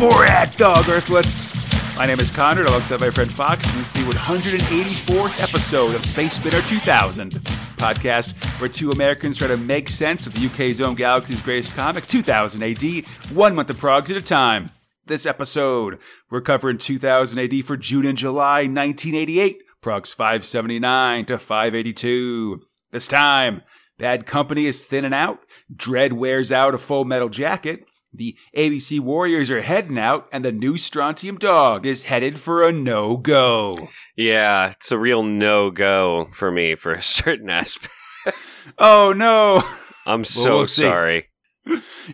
Borag Thungg Earthlets. My name is Conrad, alongside my friend Fox, this is the 184th episode of Space Spinner 2000 podcast, where two Americans try to make sense of the UK's own galaxy's greatest comic, 2000 AD, one month of progs at a time. This episode, we're covering 2000 AD for June and July 1988, progs 579 to 582. This time, Bad Company is thinning out, Dredd wears out a full metal jacket, the ABC Warriors are heading out, and the new Strontium Dog is headed for a no go. Yeah, it's a real no go for me for a certain aspect. Oh no! I'm so we'll sorry.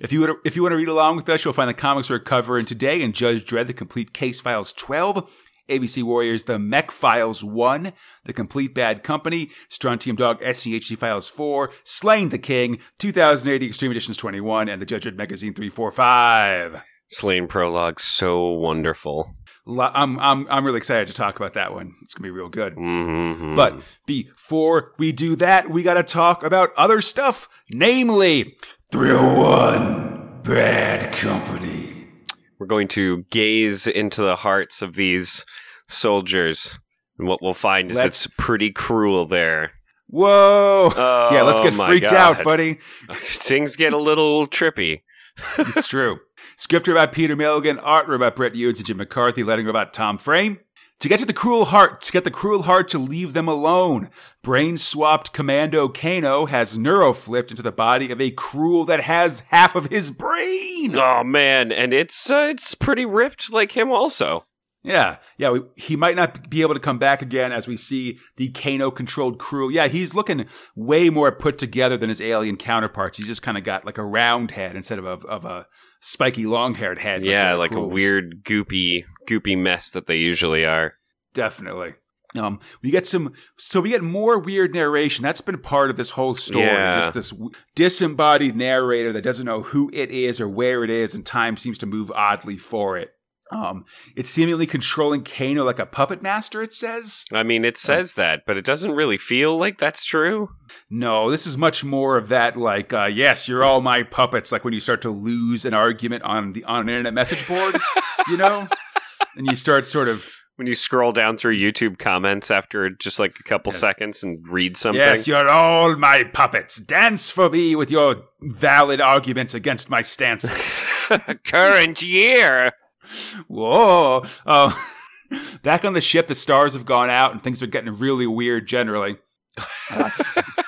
If you would, if you want to read along with us, you'll find the comics we're covering today in Judge Dredd: The Complete Case Files 12, ABC Warriors: The Mech Files 1, The Complete Bad Company, Strontium Dog: SCHD Files 4, Sláine the King, 2080 Extreme Editions 21, and the Judge Dredd Magazine 345. Sláine prologue, so wonderful. I'm I'm I'm really excited to talk about that one. It's gonna be real good. hmm But before we do that, we gotta talk about other stuff, namely 301 Bad Company. We're going to gaze into the hearts of these soldiers, and what we'll find is Let's- it's pretty cruel there. Whoa! Oh, yeah, let's get oh freaked God. out, buddy. Things get a little trippy. It's true. Script by Peter Milligan, art by Brett Ewins and Jim McCarthy, letting about Tom Frame. To get to the Krool heart, to get the Krool heart to leave them alone, brain swapped Commando Kano has neuroflipped into the body of a Krool that has half of his brain. Oh man, and it's uh, it's pretty ripped like him also. Yeah, yeah, we, he might not be able to come back again as we see the Kano controlled crew. Yeah, he's looking way more put together than his alien counterparts. He's just kind of got like a round head instead of a, of a spiky long haired head. yeah, the like a weird goopy goopy mess that they usually are. Definitely. Um, we get some, so we get more weird narration. That's been part of this whole story. Yeah. Just this disembodied narrator that doesn't know who it is or where it is, and time seems to move oddly for it. Um, it's seemingly controlling Kano like a puppet master. It says. I mean, it says that, but it doesn't really feel like that's true. No, this is much more of that. Like, uh, yes, you're all my puppets. Like when you start to lose an argument on the on an internet message board, you know, and you start sort of When you scroll down through YouTube comments after just like a couple Yes. seconds and read something. Yes, you're all my puppets. Dance for me with your valid arguments against my stances. Current year. Whoa. Uh, back on the ship, the stars have gone out and things are getting really weird generally. Uh,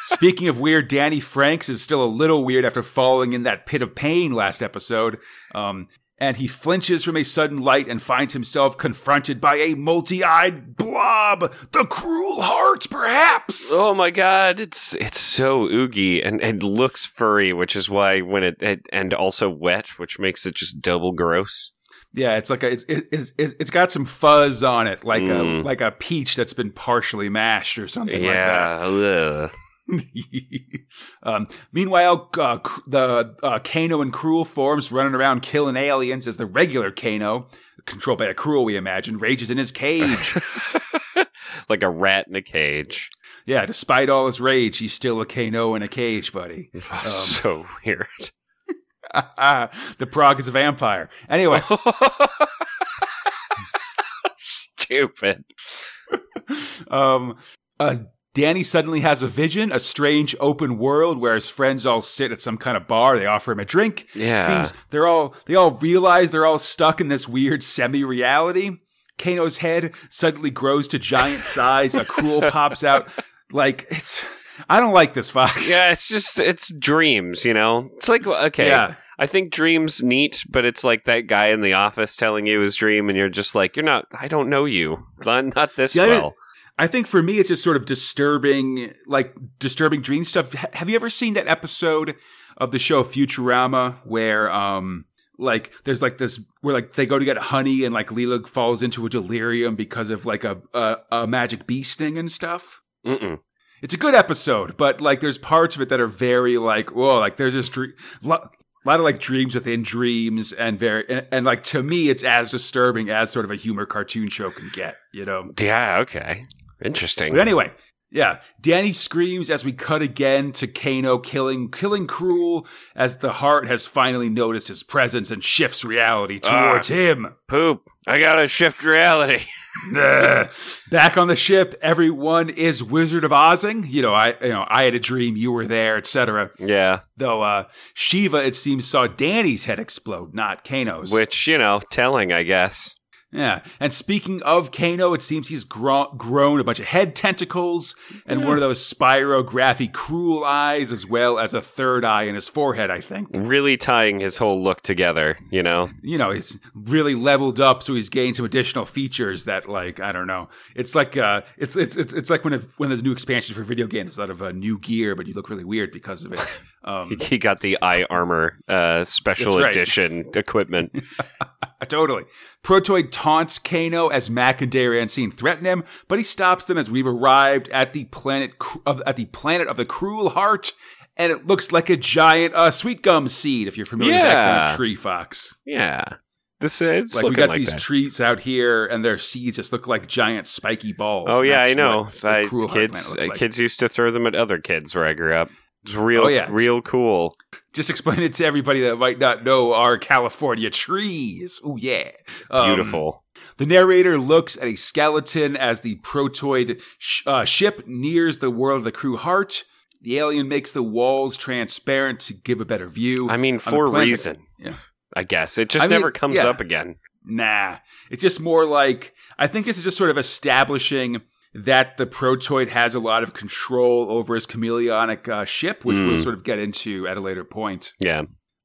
speaking of weird, Danny Franks is still a little weird after falling in that pit of pain last episode. Um, and he flinches from a sudden light and finds himself confronted by a multi eyed blob. The Krool heart, perhaps. Oh my god, it's it's so oogie and and looks furry, which is why when it, it and also wet, which makes it just double gross. Yeah, it's like a, it's it, it's it's got some fuzz on it, like Mm. a like a peach that's been partially mashed or something yeah. like that. um, meanwhile, uh, the uh, Kano in Krool forms running around killing aliens as the regular Kano, controlled by a Krool, we imagine, rages in his cage. like a rat in a cage. yeah, despite all his rage, he's still a Kano in a cage, buddy. so weird. the Prague is a vampire. Anyway, Stupid. um, uh, Danny suddenly has a vision, a strange open world where his friends all sit at some kind of bar. They offer him a drink. Yeah. Seems they're all they all realize they're all stuck in this weird semi-reality. Kano's head suddenly grows to giant size. A Krool pops out. Like it's I don't like this Fox. Yeah, it's just it's dreams, you know. It's like okay, Yeah. I think dreams neat, but it's like that guy in the office telling you his dream, and you're just like, you're not. I don't know you. Not, not this didn't- well. I think for me, it's just sort of disturbing, like disturbing dream stuff. H- have you ever seen that episode of the show Futurama where, um, like there's like this where like they go to get honey and like Leela falls into a delirium because of like a a, a magic bee sting and stuff. Mm-mm. It's a good episode, but like there's parts of it that are very like whoa, like there's this dream. Lo- a lot of like dreams within dreams and very and, and like to me it's as disturbing as sort of a humor cartoon show can get you know Yeah. Okay. Interesting. but anyway, Yeah, Danny screams as we cut again to Kano killing killing Krool as the heart has finally noticed his presence and shifts reality towards him. Poop. I gotta shift reality. Back on the ship, everyone is Wizard of Ozing. You know, I you know I had a dream, you were there, etc. Yeah. Though uh, Shiva, it seems, saw Danny's head explode, not Kano's. Which, you know, telling, I guess. Yeah. And speaking of Kano, it seems he's gro- grown a bunch of head tentacles and one of those spirography Krool eyes, as well as a third eye in his forehead, I think. Really tying his whole look together, you know? You know, he's really leveled up, so he's gained some additional features that, like, I don't know. It's like, uh, it's, it's, it's, it's like when, it, when there's new expansions for video games, it's a lot of uh, new gear, but you look really weird because of it. Um, He got the eye armor uh, special right. edition equipment. Totally. Protoid taunts Kano as Mac and Dariancine threaten him, but he stops them as we've arrived at the planet of, at the planet of the Krool Heart, and it looks like a giant uh, sweet gum seed. If you're familiar with that kind of tree, Fox. Yeah. This it's Like we got like these that. trees out here, and their seeds just look like giant spiky balls. Oh yeah, I know. I, Krool Heart planet kids, uh, like. kids used to throw them at other kids where I grew up. It's real, Oh, yeah. real cool. Just explain it to everybody that might not know our California trees. Oh yeah, Um, Beautiful. The narrator looks at a skeleton as the protoid sh- uh, ship nears the world of the crew heart. The alien makes the walls transparent to give a better view. I mean, for a reason. Yeah. I guess it just I mean, never comes yeah. up again. Nah, it's just more like I think this is just sort of establishing that the protoid has a lot of control over his chameleonic uh, ship, which we'll Mm. sort of get into at a later point. Yeah.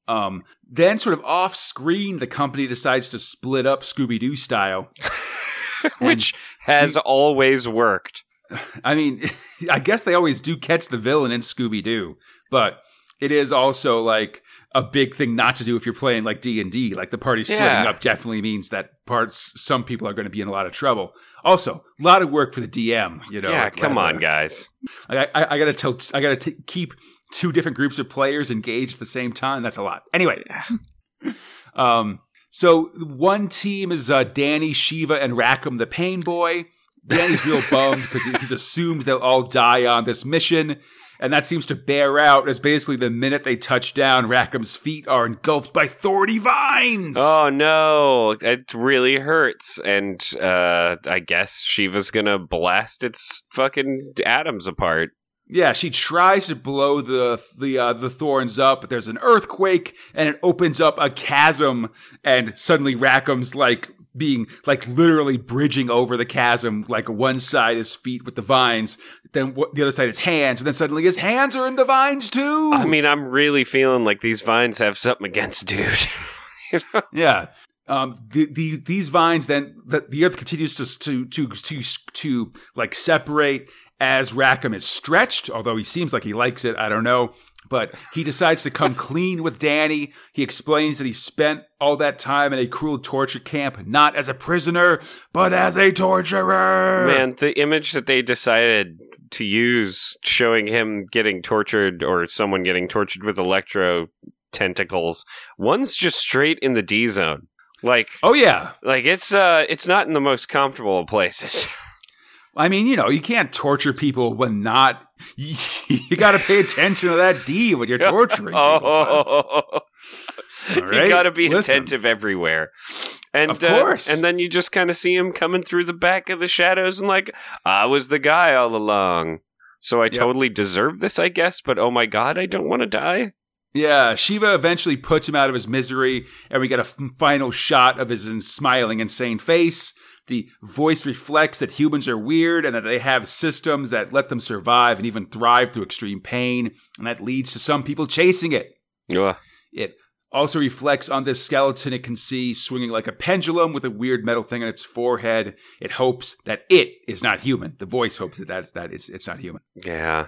Um, then, sort of off screen, the company decides to split up Scooby Doo style. Which has always worked. I mean, I guess they always do catch the villain in Scooby Doo, but it is also like a big thing not to do if you're playing like D and D. Like the party splitting Yeah. up definitely means that parts some people are going to be in a lot of trouble. Also, a lot of work for the DM. You know, yeah, like, come as a- on, guys. I, I, I gotta tell, I gotta t- keep two different groups of players engaged at the same time. That's a lot. Anyway, um, so one team is uh, Danny, Shiva, and Rackham, the Pain Boy. Danny's real bummed because he, he assumes they'll all die on this mission. And that seems to bear out as basically the minute they touch down, Rackham's feet are engulfed by thorny vines. Oh no, it really hurts. And uh I guess Shiva's gonna blast its fucking atoms apart. Yeah, she tries to blow the the uh, the thorns up, but there's an earthquake and it opens up a chasm, and suddenly Rackham's like being like literally bridging over the chasm. Like one side is feet with the vines, then the other side is hands, and then suddenly his hands are in the vines too. I mean, I'm really feeling like these vines have something against dude. Yeah. Um, the, the, these vines then, the, the earth continues to, to, to, to, to like separate as Rackham is stretched, although he seems like he likes it. I don't know. But he decides to come clean with Danny. He explains that he spent all that time in a Krool torture camp, not as a prisoner, but as a torturer. Man, the image that they decided to use showing him getting tortured or someone getting tortured with electro tentacles, one's just straight in the D zone. Like Oh, yeah. like it's uh it's not in the most comfortable of places. I mean, you know, you can't torture people when not. You, got to pay attention to that D when you're torturing people. folks. oh, you got to be Listen. attentive everywhere. And Of uh, course. and then you just kind of see him coming through the back of the shadows and like I was the guy all along. So I Yep. totally deserve this, I guess, but oh my god, I don't want to die. Yeah, Shiva eventually puts him out of his misery, and we get a f- final shot of his smiling, insane face. The voice reflects that humans are weird and that they have systems that let them survive and even thrive through extreme pain, and that leads to some people chasing it. Ugh. It also reflects on this skeleton it can see swinging like a pendulum with a weird metal thing on its forehead. It hopes that it is not human. The voice hopes that that's, that it's, it's not human. Yeah.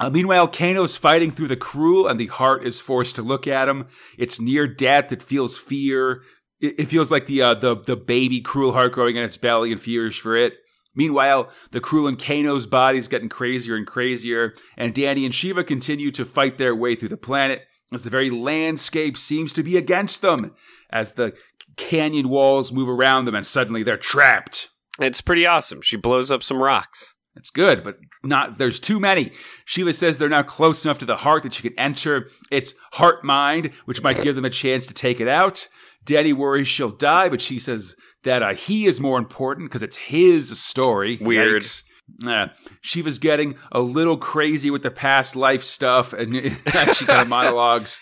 Uh, meanwhile, Kano's fighting through the Krool, and the heart is forced to look at him. It's near death. It feels fear. It, it feels like the uh, the the baby Krool heart growing in its belly and fears for it. Meanwhile, the Krool and Kano's body's getting crazier and crazier, and Danny and Shiva continue to fight their way through the planet as the very landscape seems to be against them. As the canyon walls move around them, and suddenly they're trapped. It's pretty awesome. She blows up some rocks. It's good, but not. There's too many. Shiva says they're now close enough to the heart that she can enter its heart mind, which might give them a chance to take it out. Danny worries she'll die, but she says that uh, he is more important because it's his story. Weird. Yikes. Uh, Shiva's getting a little crazy with the past life stuff, and she kind of monologues.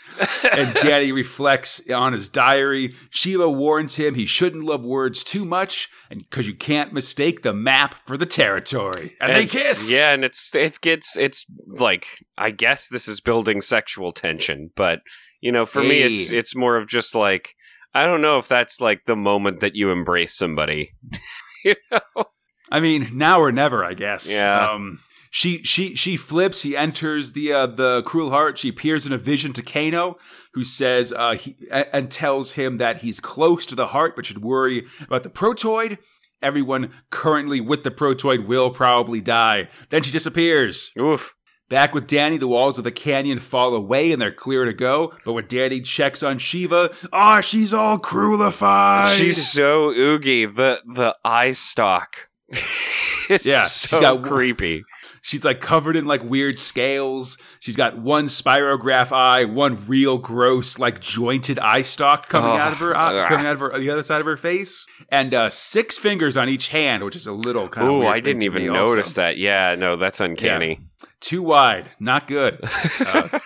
And Danny reflects on his diary. Shiva warns him he shouldn't love words too much, and because you can't mistake the map for the territory. And, they kiss. Yeah, and it's it gets it's like I guess this is building sexual tension, but you know, for me it's it's more of just like I don't know if that's like the moment that you embrace somebody. you know? I mean, now or never, I guess. Yeah. Um, she she she flips. He enters the uh, the Krool heart. She appears in a vision to Kano, who says uh, he a- and tells him that he's close to the heart, but should worry about the protoid. Everyone currently with the protoid will probably die. Then she disappears. Oof. Back with Danny, the walls of the canyon fall away and they're clear to go. But when Danny checks on Shiva, ah, she's all cruelified. She's so oogie. The the eye stalk. it's Yeah, she's so got- creepy. She's like covered in like weird scales. She's got one spirograph eye, one real gross like jointed eye stalk coming Oh, out of her eye, ugh. coming out of her, the other side of her face, and uh, six fingers on each hand, which is a little kind of. Oh, I didn't even notice also. that. Yeah, no, that's uncanny. Too wide, not good. Uh,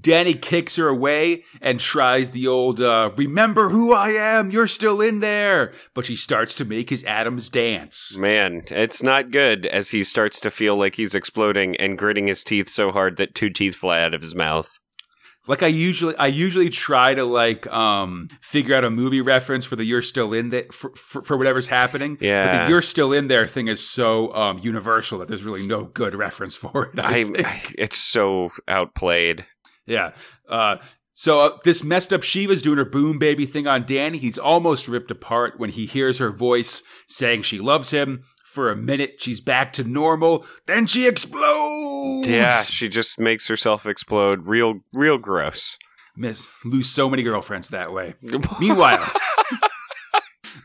Danny kicks her away and tries the old uh, "Remember who I am? You're still in there." But she starts to make his atoms dance. Man, it's not good as he starts to feel like he's exploding and gritting his teeth so hard that two teeth fly out of his mouth. Like I usually, I usually try to like um figure out a movie reference for the "You're Still in there" for, for, for whatever's happening. Yeah, but the "You're Still in there" thing is so um universal that there's really no good reference for it. I, I, think. I it's so outplayed. yeah. Uh, so uh, this messed up Shiva's doing her boom baby thing on Danny. He's almost ripped apart when he hears her voice saying she loves him. For a minute, she's back to normal. Then she explodes. Yeah, she just makes herself explode. Real, real gross. Miss lose so many girlfriends that way. Meanwhile,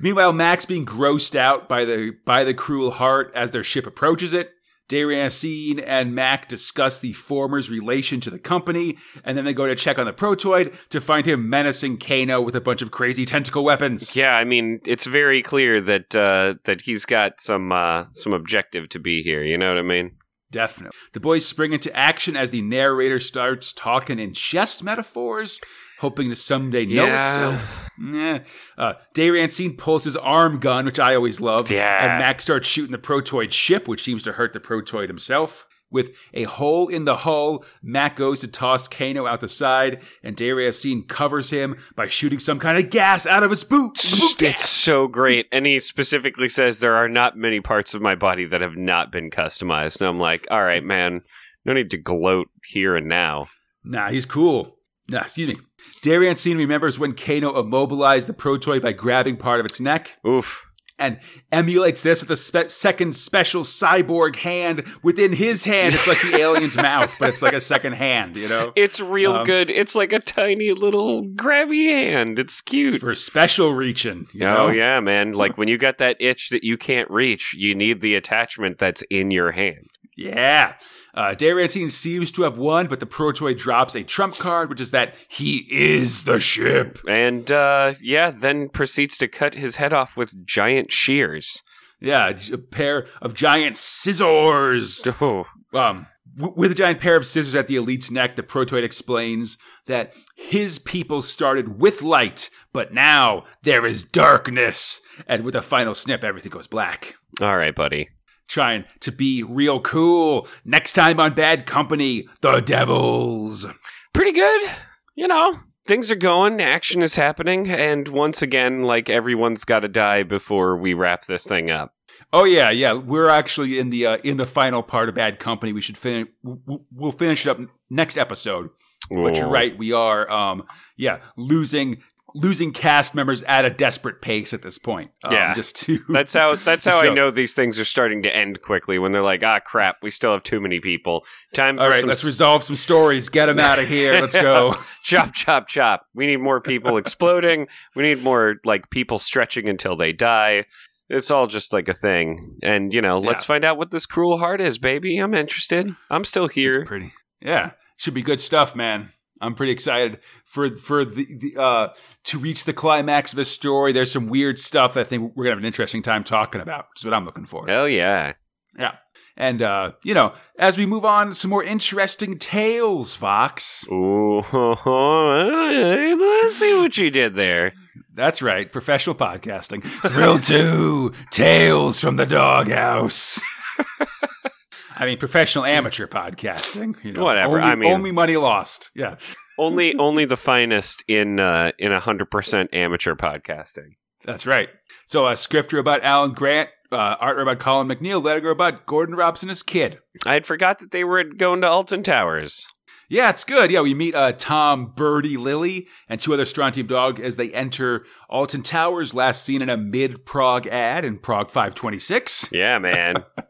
meanwhile, Max being grossed out by the by the Krool heart as their ship approaches it. Dariancine and Mac discuss the former's relation to the company, and then they go to check on the protoid to find him menacing Kano with a bunch of crazy tentacle weapons. Yeah, I mean, it's very clear that uh, that he's got some uh, some objective to be here. You know what I mean? Definitely. The boys spring into action as the narrator starts talking in chest metaphors, hoping to someday know Yeah. itself. Yeah. Uh, Dariancine pulls his arm gun, which I always love. Yeah. And Max starts shooting the protoid ship, which seems to hurt the protoid himself. With a hole in the hull, Mac goes to toss Kano out the side, and Dariancine covers him by shooting some kind of gas out of his boot. boot. It's so great. And he specifically says there are not many parts of my body that have not been customized. And I'm like, all right, man, no need to gloat here and now. Nah, he's cool. Nah, excuse me. Dariancine remembers when Kano immobilized the protoid by grabbing part of its neck Oof. and emulates this with a spe- second special cyborg hand within his hand. It's like the alien's mouth, but it's like a second hand, you know? It's real Um, good. It's like a tiny little grabby hand. It's cute. It's for special reaching, you Oh know? yeah, man! Like when you got that itch that you can't reach, you need the attachment that's in your hand. Yeah. Uh, seems to have won, but the protoid drops a trump card, which is that he is the ship. And uh, yeah, then proceeds to cut his head off with giant shears. Yeah, a pair of giant scissors. Oh, Um, with a giant pair of scissors at the elite's neck, the protoid explains that his people started with light, but now there is darkness. And with a final snip, everything goes black. all right, buddy. Trying to be real cool. Next time on Bad Company, the Devils. Pretty good. You know, things are going. Action is happening, and once again, like everyone's got to die before we wrap this thing up. Oh yeah, yeah. We're actually in the uh, in the final part of Bad Company. We should finish. We'll finish it up next episode. But you're right. We are, um, yeah, losing losing cast members at a desperate pace at this point. Um, Yeah. just to That's how. That's how I know these things are starting to end quickly when they're like, ah, crap, we still have too many people. Time All right, some let's s- resolve some stories. Get them out of here. Let's go. chop chop chop we need more people exploding we need more like people stretching until they die It's all just like a thing. And, you know, let's find out what this Krool heart is, baby. I'm interested. I'm still here. It's pretty. Yeah, should be good stuff, man. I'm pretty excited for for the, the uh to reach the climax of the story. There's some weird stuff that I think we're gonna have an interesting time talking about. Is what I'm looking for. Hell yeah. Yeah. And uh, you know, as we move on, some more interesting tales, Fox. Ooh, let's see what you did there. That's right, professional podcasting. Thrill two, tales from the doghouse. I mean, professional amateur podcasting. You know, Whatever, Only, I mean- only money lost. Yeah. Only, only the finest in uh, in hundred percent amateur podcasting. That's right. So, a scripter about Alan Grant, uh, art about Colin McNeil, letter about Gordon Robson as kid. I had forgot that they were going to Alton Towers. Yeah, it's good. Yeah, we meet uh, Tom, Birdie, Lily, and two other Strontium Dog as they enter Alton Towers, last seen in a mid prog ad in prog 526. Yeah, man.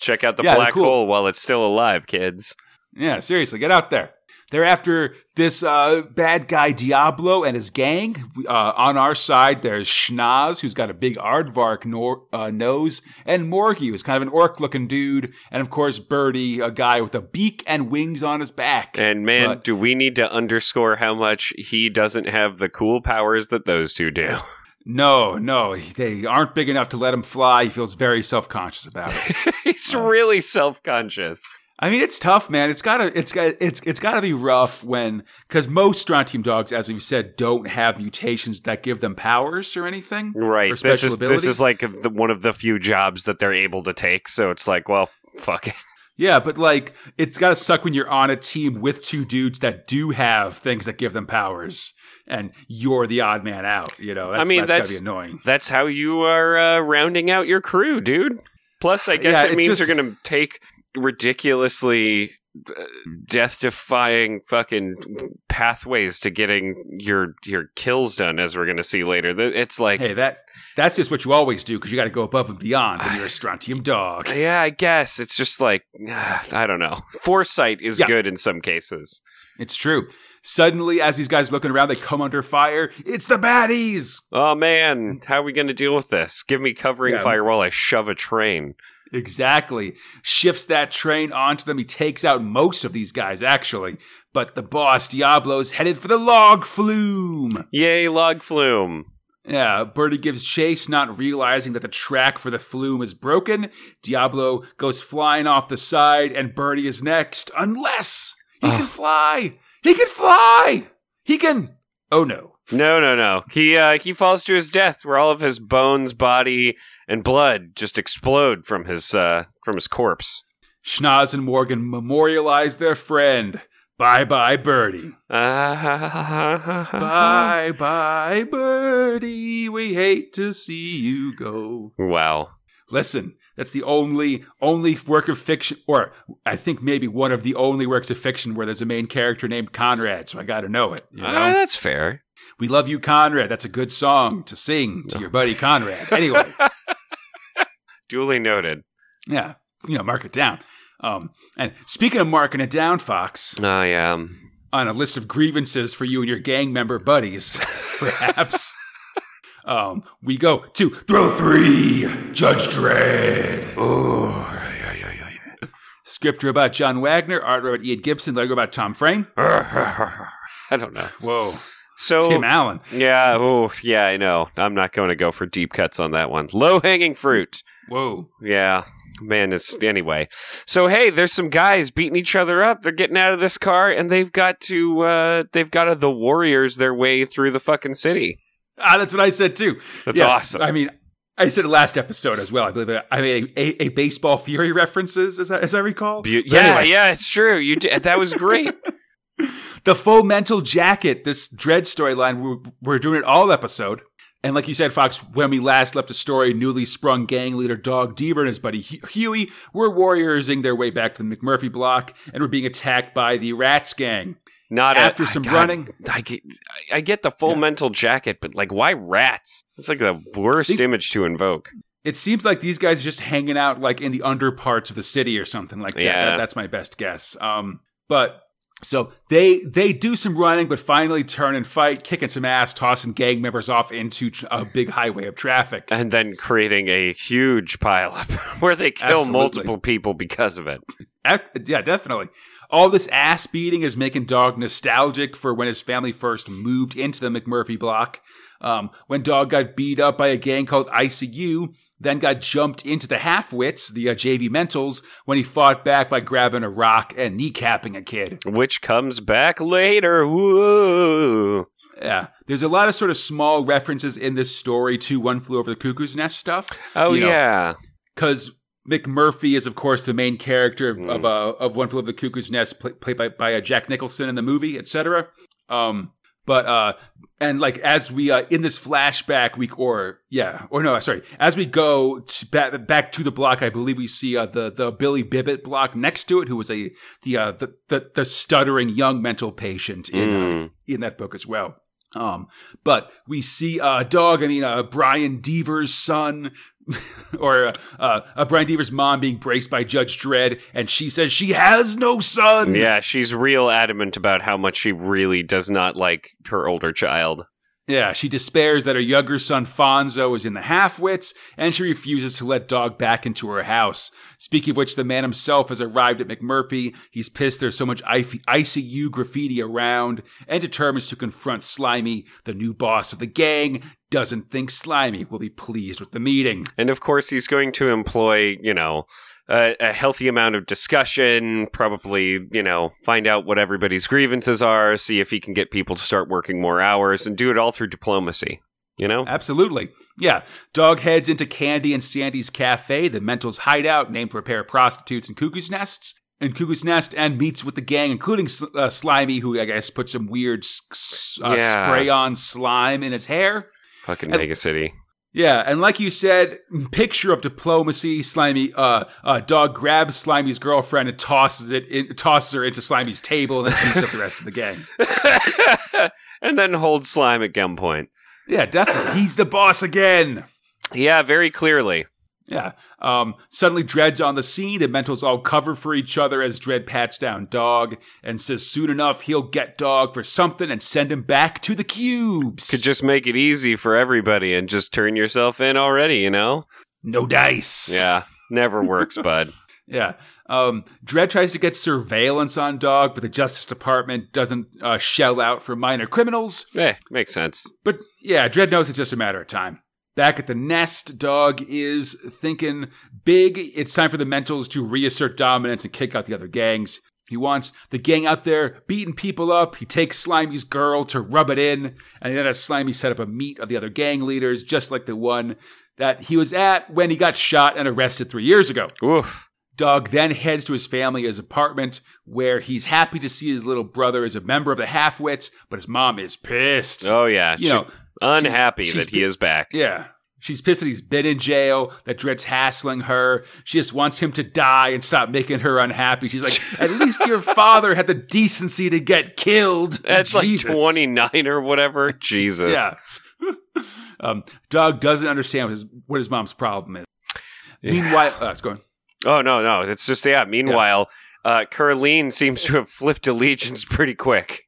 Check out the Yeah, black cool. hole while it's still alive, kids. Yeah, seriously, get out there. They're after this uh, bad guy Diablo and his gang. Uh, on our side, there's Schnaz, who's got a big aardvark nor- uh, nose, and Morgie, who's kind of an orc-looking dude, and of course Birdie, a guy with a beak and wings on his back. And man, But- do we need to underscore how much he doesn't have the cool powers that those two do? no, no, they aren't big enough to let him fly. He feels very self-conscious about it. He's Oh. really self-conscious. I mean, it's tough, man. It's gotta, it's got, it's, it's gotta be rough when, because most Strontium dogs, as we've said, don't have mutations that give them powers or anything. Right. Or This is abilities? this is like the, one of the few jobs that they're able to take. So it's like, well, fuck it. Yeah, but like, it's gotta suck when you're on a team with two dudes that do have things that give them powers, and you're the odd man out. You know, that's, I mean, that's, that's- gotta be annoying. That's how you are uh, rounding out your crew, dude. Plus, I guess Yeah, it it means just- you're going to take ridiculously uh, death-defying fucking pathways to getting your your kills done, as we're going to see later. It's like, Hey, that that's just what you always do because you got to go above and beyond when you're a Strontium dog. yeah, I guess it's just like I don't know. Foresight is Yeah. good in some cases. It's true. Suddenly, as these guys looking around, they come under fire. It's the baddies. Oh man, how are we going to deal with this? Give me covering Yeah. fire while I shove a train. Exactly. Shifts that train onto them. He takes out most of these guys, actually. But the boss, Diablo's headed for the log flume. Yay, log flume. Yeah, Birdie gives chase, not realizing that the track for the flume is broken. Diablo goes flying off the side, and Birdie is next. Unless he Ugh. can fly. He can fly. He can. Oh no. No, no, no. He uh, he falls to his death, where all of his bones, body, and blood just explode from his uh, from his corpse. Schnoz and Morgan memorialize their friend. Bye bye, Birdie. Bye bye, Birdie. We hate to see you go. Wow. Listen, that's the only only work of fiction, or I think maybe one of the only works of fiction where there's a main character named Conrad. So I got to know it. You know, Uh, that's fair. we love you, Conrad. That's a good song to sing to your buddy Conrad. Anyway, Duly noted. yeah, you know, mark it down. Um, and speaking of marking it down, Fox, I um. on a list of grievances for you and your gang member buddies, perhaps. Um, we go to throw three, Judge Dredd. Oh, yeah, yeah, yeah, yeah. Scripture about John Wagner, art about Ian Gibson, logo about Tom Frame. I don't know. Whoa, So Tim Allen. yeah, oh yeah, I know. I'm not going to go for deep cuts on that one. Low hanging fruit. Whoa. Yeah, man. It's anyway. So hey, there's some guys beating each other up. They're getting out of this car, and they've got to uh, they've got to the Warriors their way through the fucking city. Ah, that's what I said too. That's Yeah, awesome. I mean, I said it last episode as well. I believe I made a, a, baseball fury references, as I, as I recall. But yeah, anyway. yeah, it's true. You did. That was great. the full mental jacket, this Dredd storyline, we're, we're doing it all episode. And like you said, Fox, when we last left the story, newly sprung gang leader Dog Deaver and his buddy Hu- Huey were warriorsing their way back to the McMurphy block and were being attacked by the Rats gang. Not After a, some running. I get, I get the full Yeah. mental jacket, but like, why rats? It's like the worst They- image to invoke. It seems like these guys are just hanging out like in the under parts of the city or something like that. Yeah. That- that's my best guess. Um, but So they they do some running, but finally turn and fight, kicking some ass, tossing gang members off into a big highway of traffic. And then creating a huge pileup where they kill Absolutely. multiple people because of it. Yeah, definitely. All this ass beating is making Dog nostalgic for when his family first moved into the McMurphy block. Um, when Dog got beat up by a gang called ICU, then got jumped into the half-wits, the uh, JV Mentals, when he fought back by grabbing a rock and kneecapping a kid. Which comes back later. Whoa. Yeah, there's a lot of sort of small references in this story to One Flew Over the Cuckoo's Nest stuff. Oh, You know, yeah. because McMurphy is, of course, the main character of Mm. of, uh, of One Flew Over the Cuckoo's Nest, pl- played by by uh, Jack Nicholson in the movie, etc. Um, but uh, and like as we uh, in this flashback week, or yeah, or no, sorry, as we go to back back to the block, I believe we see uh, the the Billy Bibbit block next to it, who was a the uh, the, the the stuttering young mental patient in uh, Mm. in that book as well. Um, but we see a uh, dog. I mean, uh, Brian Deaver's son, or uh, uh, Brian Deaver's mom being braced by Judge Dredd, and she says she has no son. Yeah, she's real adamant about how much she really does not like her older child. Yeah, she despairs that her younger son Fonzo is in the half-wits, and she refuses to let Dog back into her house. Speaking of which, the man himself has arrived at McMurphy. He's pissed there's so much ICU graffiti around, and determines to confront Slimy, the new boss of the gang. Doesn't think Slimy will be pleased with the meeting. And of course, he's going to employ, you know, a, a healthy amount of discussion, probably, you know, find out what everybody's grievances are, see if he can get people to start working more hours, and do it all through diplomacy. You know? Absolutely. Yeah. Dog heads into Candy and Sandy's cafe, the Mental's hideout, named for a pair of prostitutes and cuckoo's nests. And Cuckoo's Nest and meets with the gang, including uh, Slimy, who I guess put some weird uh, Yeah. spray on slime in his hair. Fucking And- Mega City. Yeah, and like you said, picture of diplomacy. Slimy, uh, uh, dog grabs Slimy's girlfriend and tosses it, in, tosses her into Slimy's table, and then beats up the rest of the gang. and then holds slime at gunpoint. Yeah, definitely, he's the boss again. Yeah, very clearly. Yeah. Um, suddenly, Dredd's on the scene, and Mental's all cover for each other as Dredd pats down Dog and says soon enough he'll get Dog for something and send him back to the cubes. Could just make it easy for everybody and just turn yourself in already, you know? no dice. Yeah, never works, bud. Yeah. Um, Dredd tries to get surveillance on Dog, but the Justice Department doesn't uh, shell out for minor criminals. Eh, makes sense. But yeah, Dredd knows it's just a matter of time. Back at the nest, Dog is thinking big. It's time for the Mentals to reassert dominance and kick out the other gangs. He wants the gang out there beating people up. He takes Slimy's girl to rub it in, and then has Slimy set up a meet of the other gang leaders, just like the one that he was at when he got shot and arrested three years ago. Oof. Doug then heads to his family's apartment where he's happy to see his little brother as a member of the Halfwits, but his mom is pissed. Oh, yeah. you know, unhappy she's that he is back. yeah. She's pissed that he's been in jail, that Dredd's hassling her. She just wants him to die and stop making her unhappy. She's like, at least your father had the decency to get killed. That's Jesus. like 29 or whatever. Jesus. Yeah. um, Doug doesn't understand what his, what his mom's problem is. Yeah. Meanwhile, uh, it's going. Oh, no, no. It's just, yeah. Meanwhile, uh, Curleen seems to have flipped allegiance pretty quick.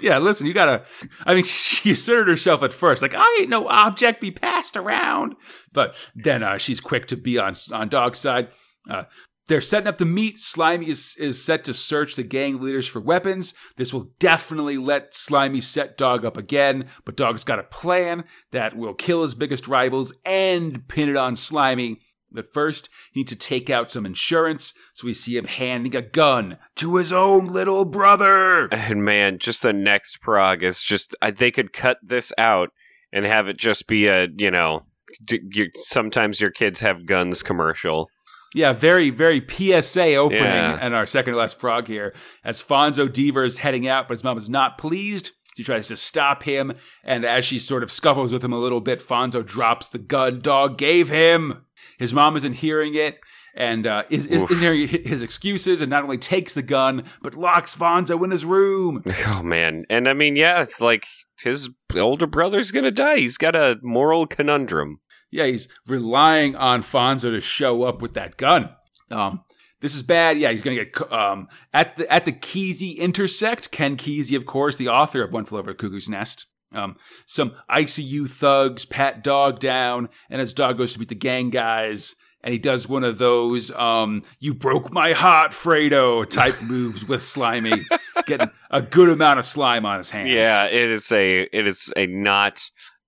Yeah, listen, you gotta. I mean, she asserted herself at first, like I ain't no object be passed around. But then uh, she's quick to be on on Dog's side. Uh, they're setting up the meet. Slimy is, is set to search the gang leaders for weapons. This will definitely let Slimy set Dog up again, but Dog's got a plan that will kill his biggest rivals and pin it on Slimy. But first, he needs to take out some insurance, so we see him handing a gun to his own little brother. And man, just the next prog is just, I, they could cut this out and have it just be a, you know, d- you, sometimes your kids have guns commercial. Yeah, very, very PSA opening Yeah. and our second to last prog here. As Fonzo Deaver is heading out, but his mom is not pleased. She tries to stop him, and as she sort of scuffles with him a little bit, Fonzo drops the gun dog gave him. His mom isn't hearing it, and uh, is, is, isn't hearing his excuses, and not only takes the gun, but locks Fonzo in his room. Oh man. And I mean, yeah, like his older brother's gonna die. He's got a moral conundrum. Yeah, he's relying on Fonzo to show up with that gun. Um, this is bad. Yeah, he's going to get um, at the at the Kesey intersect. Ken Kesey, of course, the author of One Flew Over the Cuckoo's Nest. Um, some ICU thugs pat Dog down, and his dog goes to meet the gang guys, and he does one of those um, "You broke my heart, Fredo" type moves with Slimy, getting a good amount of slime on his hands. Yeah, it is a it is a not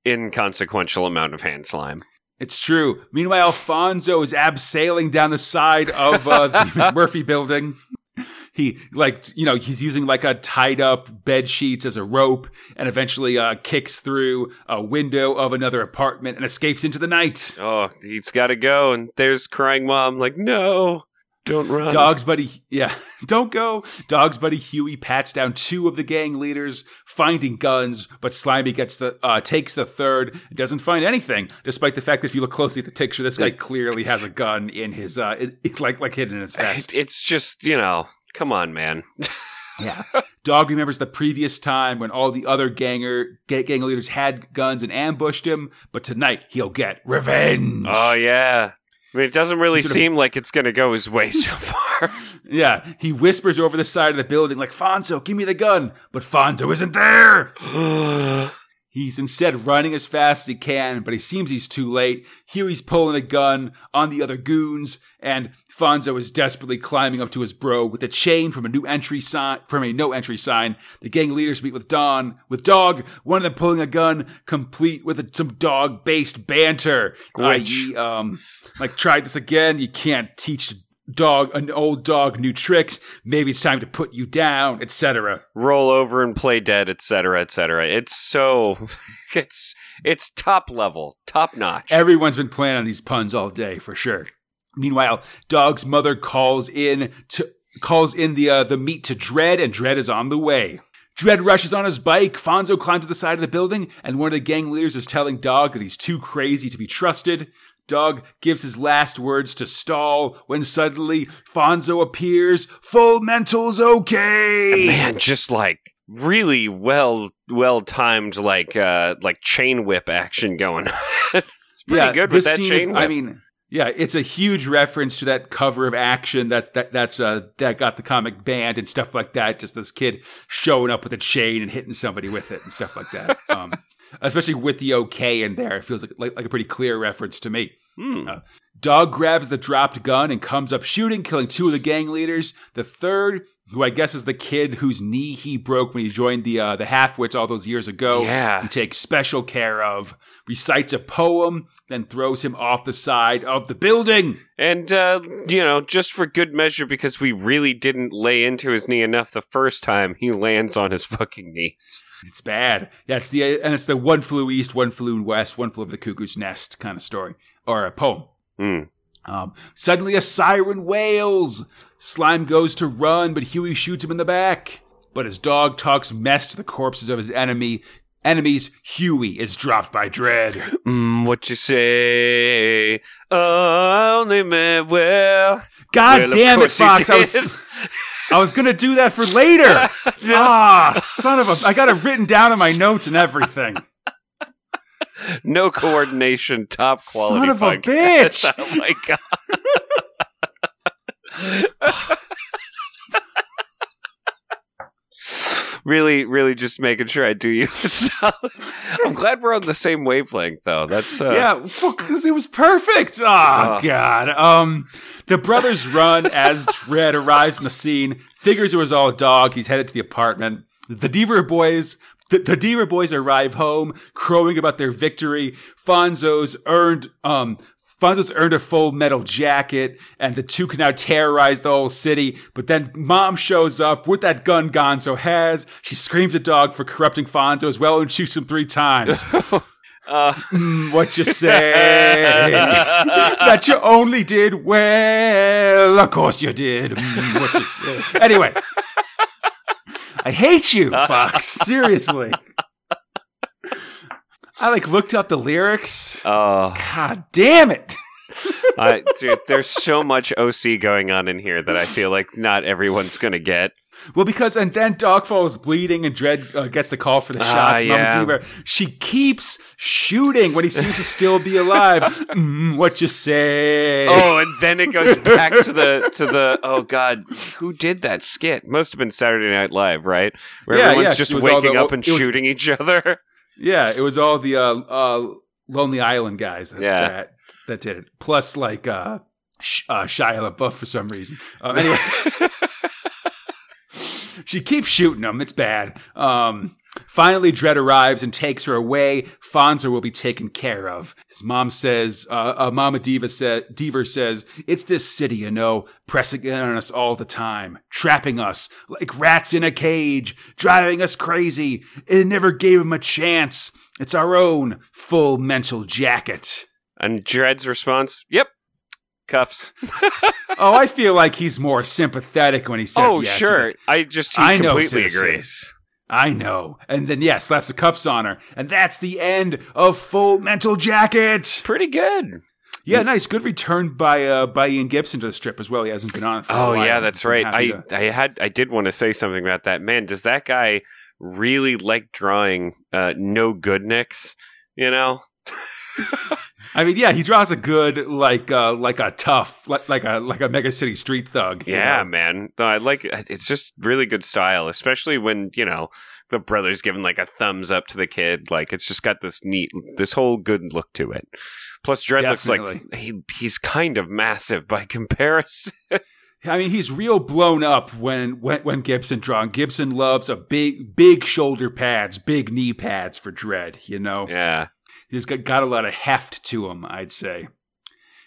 inconsequential amount of hand slime. It's true. Meanwhile, Alfonso is abseiling down the side of uh, the Murphy building. He like you know he's using like a tied up bed sheets as a rope, and eventually uh, kicks through a window of another apartment and escapes into the night. Oh, he's got to go, and there's crying mom. Like, no, don't run. Dog's buddy, yeah, don't go. Dog's buddy Huey pats down two of the gang leaders, finding guns, but Slimy gets the uh, takes the third, and doesn't find anything, despite the fact that if you look closely at the picture, this guy clearly has a gun in his uh, it, it's like like hidden in his vest. It's just you know, come on, man. Yeah. Dog remembers the previous time when all the other ganger gang leaders had guns and ambushed him, but tonight he'll get revenge. Oh yeah. I mean, it doesn't really sort of- seem like it's going to go his way so far. yeah, he whispers over the side of the building like, "Fonzo, give me the gun." But Fonzo isn't there. He's instead running as fast as he can, but he seems he's too late. Huey's pulling a gun on the other goons, and Fonzo is desperately climbing up to his bro with a chain from a new entry sign from a no entry sign. The gang leaders meet with Don with Dog, one of them pulling a gun, complete with a, some dog based banter. I.e., um, like try this again. You can't teach dog an old dog new tricks. Maybe it's time to put you down, etc. Roll over and play dead, etc., etc. It's so it's it's top level, top notch. Everyone's been playing on these puns all day for sure. Meanwhile, Dog's mother calls in to calls in the uh, the meat to Dredd, and Dredd is on the way. Dredd rushes on his bike. Fonzo climbs to the side of the building, and one of the gang leaders is telling Dog that he's too crazy to be trusted. Dog gives his last words to stall when suddenly Fonzo appears. Full mental's okay. man, just like really well well timed like uh like chain whip action going. it's pretty good with that chain is- whip. I mean, yeah, it's a huge reference to that cover of action that's that that's uh that got the comic banned and stuff like that. Just this kid showing up with a chain and hitting somebody with it and stuff like that. um, especially with the OK in there, it feels like, like like a pretty clear reference to me. Hmm. Uh, Dog grabs the dropped gun and comes up shooting, killing two of the gang leaders. The third, who I guess is the kid whose knee he broke when he joined the uh, the half-wits all those years ago. Yeah. He takes special care of, recites a poem, then throws him off the side of the building. And uh, you know, just for good measure, because we really didn't lay into his knee enough the first time, he lands on his fucking knees. It's bad. Yeah, it's the and it's the one flew east, one flew west, one flew over the cuckoo's nest kind of story or a poem. Hmm. Um, suddenly, a siren wails. Slime goes to run, but Huey shoots him in the back. But as dog talks mess to the corpses of his enemy enemies, Huey is dropped by Dredd. Mm, what you say? I only meant well. God Well, damn it, Fox! I was. I was gonna do that for later. Ah, son of a! I got it written down in my notes and everything. no coordination, top quality. Son of a bitch. oh my god. really, really, just making sure I do you. I'm glad we're on the same wavelength, though. That's uh, yeah, because it was perfect. Oh, Oh. God. Um, the brothers run as Dredd arrives on the scene. Figures it was all a dog. He's headed to the apartment. The Deaver boys. The, the Deaver boys arrive home, crowing about their victory. Fonzo's earned, um, Fonzo's earned a full metal jacket, and the two can now terrorize the whole city. But then Mom shows up with that gun Gonzo has. She screams at Dog for corrupting Fonzo as well and shoots him three times. Uh, Mm, what you say? that you only did well. Of course you did. Mm, what you say? Anyway, I hate you, Fox. Seriously. I like looked up the lyrics. oh, God damn it. I, dude, there's so much OC going on in here that I feel like not everyone's gonna get. Well, because and then Dogfall is bleeding, and Dredd uh, gets the call for the Ah, shots. Mama yeah. Deaver, she keeps shooting when he seems to still be alive. mm, what you say? Oh, and then it goes back to the to the oh god, who did that skit? Must have been Saturday Night Live, right? Where Yeah, everyone's yeah, just it was all waking the- up and was- shooting each other. yeah, it was all the uh, uh, Lonely Island guys that, Yeah. that that did it. Plus, like uh, Sh- uh, Shia LaBeouf for some reason. Uh, anyway. She keeps shooting them. It's bad. Um, finally, Dredd arrives and takes her away. Fonzo will be taken care of. His mom says, uh, uh, Mama Diva said, Deaver says, it's this city, you know, pressing in on us all the time, trapping us like rats in a cage, driving us crazy. It never gave him a chance. It's our own full mental jacket. and Dredd's response, "Yep, cuffs." Oh, I feel like he's more sympathetic when he says oh, yes. Sure. like, I just he I know, completely citizen. agrees. I know. And then, yeah, slaps the cups on her. And that's the end of Full Mental Jacket. Pretty good. Yeah, nice. Good return by uh, by Ian Gibson to the strip as well. He hasn't been on it for a while. Oh yeah, that's right. I to- I had I did want to say something about that. Man, does that guy really like drawing uh, no good nicks? You know? I mean, yeah, he draws a good like uh, like a tough like, like a like a mega city street thug. Yeah, know? man. No, I like it's just really good style, especially when, you know, the brother's giving like a thumbs up to the kid. Like it's just got this neat this whole good look to it. Plus Dredd looks like he he's kind of massive by comparison. I mean, he's real blown up when when when Gibson draws. Gibson loves a big big shoulder pads, big knee pads for Dredd. You know. yeah. He's got, got a lot of heft to him, I'd say.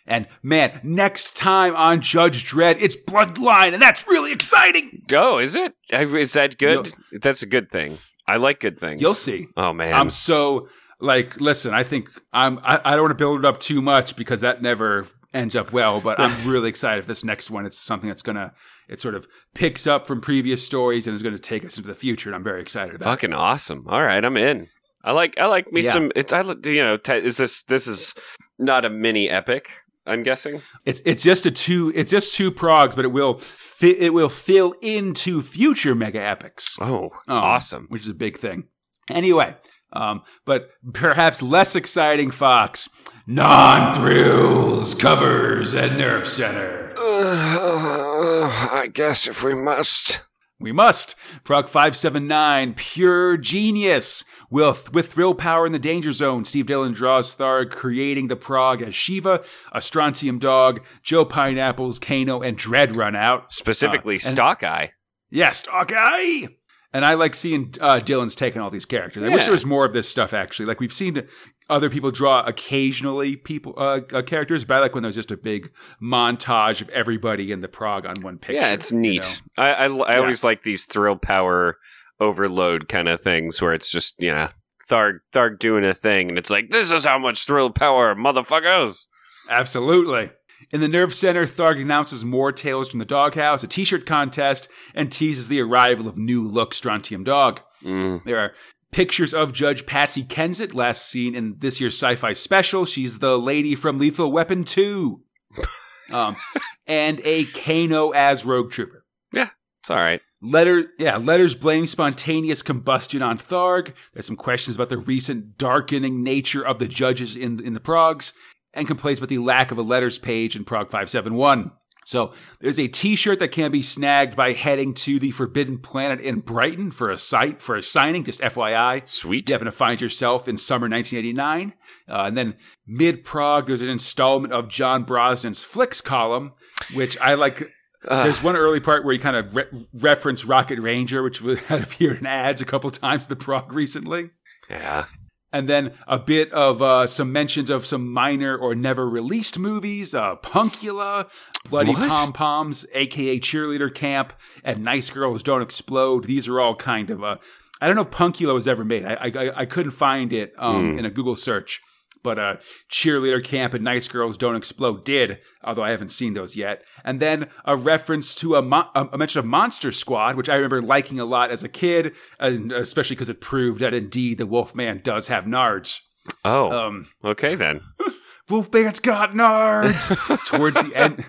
And man, next time on Judge Dredd, it's Bloodline, and that's really exciting. Go, is it? Is that good? That's a good thing. I like good things. You'll see. Oh man. I'm so like, listen, I think I'm. I, I don't want to build it up too much because that never ends up well. But I'm really excited for this next one. It's something that's gonna. It sort of picks up from previous stories and is going to take us into the future, and I'm very excited about. it. Fucking awesome. All right, I'm in. I like I like me Yeah. some it's I li- you know, te- is this this is not a mini epic, I'm guessing. It's it's just a two. It's just two progs, but it will fit. It will fill into future mega epics. Oh, Um, awesome. which is a big thing. Anyway, um, but perhaps less exciting, Fox. Non thrills, covers, and Nerve Center. Uh, I guess if we must. We must. Prog 579, pure genius. With, with thrill power in the danger zone, Steve Dillon draws Tharg, creating the Prog as Shiva, a Strontium Dog, Joe Pineapples, Kano, and Dredd run out. Specifically Uh, and- Stock Eye. Yes, okay. And I like seeing uh, Dillon's taking all these characters. I wish there was more of this stuff. Actually, like we've seen other people draw occasionally people uh, uh, characters, but I like when there's just a big montage of everybody in the prog on one picture. Yeah, it's you neat. know? I I, I Yeah. always like these thrill power overload kind of things where it's just, you know, Tharg Tharg doing a thing and it's like this is how much thrill power motherfuckers. Absolutely. In the Nerve Center, Tharg announces more tales from the doghouse, a t-shirt contest, and teases the arrival of new look Strontium Dog. Mm. There are pictures of Judge Patsy Kensit, last seen in this year's sci-fi special. She's the lady from Lethal Weapon 2. Um, and a Kano as Rogue Trooper. Yeah, it's all right. Letter, yeah, letters blame spontaneous combustion on Tharg. There's some questions about the recent darkening nature of the judges in in the progs, and complaints about the lack of a letters page in Prog 571. So there's a T-shirt that can be snagged by heading to the Forbidden Planet in Brighton for a site for a signing. Just FYI, Sweet. you happen to find yourself in summer 1989. Uh, and then mid prog, there's an installment of John Brosnan's Flicks column, which I like. Uh, There's one early part where he kind of re- referenced Rocket Ranger, which was- had appeared in ads a couple times in the prog recently. yeah. And then a bit of uh, some mentions of some minor or never released movies, uh, Punkula, Bloody Pom Poms, aka Cheerleader Camp, and Nice Girls Don't Explode. These are all kind of uh, I don't know if Punkula was ever made. I I, I couldn't find it um, Hmm. in a Google search, but uh, Cheerleader Camp and Nice Girls Don't Explode did, although I haven't seen those yet. And then a reference to a, mo- a mention of Monster Squad, which I remember liking a lot as a kid, and especially because it proved that indeed the Wolfman does have nards. Oh, Um, okay then. Wolfman's got nards towards the end.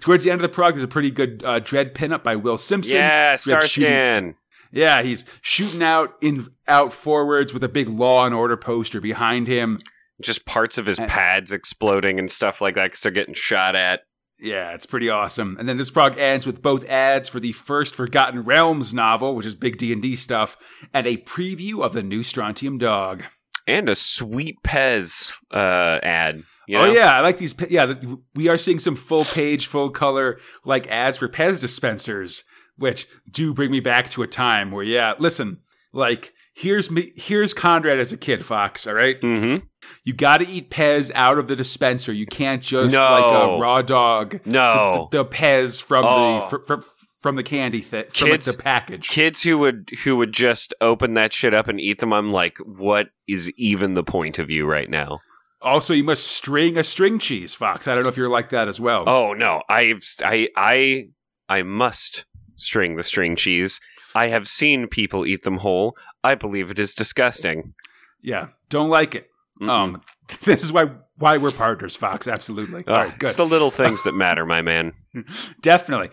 Towards the end of the prog, there's a pretty good uh, Dredd pinup by Will Simpson. Yeah, Starscan. Yeah, he's shooting out in out forwards with a big Law and Order poster behind him. Just parts of his pads exploding and stuff like that because they're getting shot at. Yeah, it's pretty awesome. And then this prog ends with both ads for the first Forgotten Realms novel, which is big D and D stuff, and a preview of the new Strontium Dog. And a sweet Pez uh, ad. You know? Oh yeah, I like these. pe- Yeah, we are seeing some full page, full color like ads for Pez dispensers, which do bring me back to a time where yeah, listen, like here's me, here's Conrad as a kid, Fox. All right, Mm-hmm. you got to eat Pez out of the dispenser. You can't just No. like a raw dog. No. the, the, the Pez from Oh. the fr- fr- from the candy thing, from like, the package. Kids who would who would just open that shit up and eat them. I'm like, what is even the point of you right now? Also, you must string a string cheese, Fox. I don't know if you're like that as well. Oh no, I've I I I must string the string cheese. I have seen people eat them whole. I believe it is disgusting. yeah, don't like it. Mm-mm. Um, this is why why we're partners, Fox. Absolutely. Oh, All right, good. It's the little things that matter, my man. Definitely.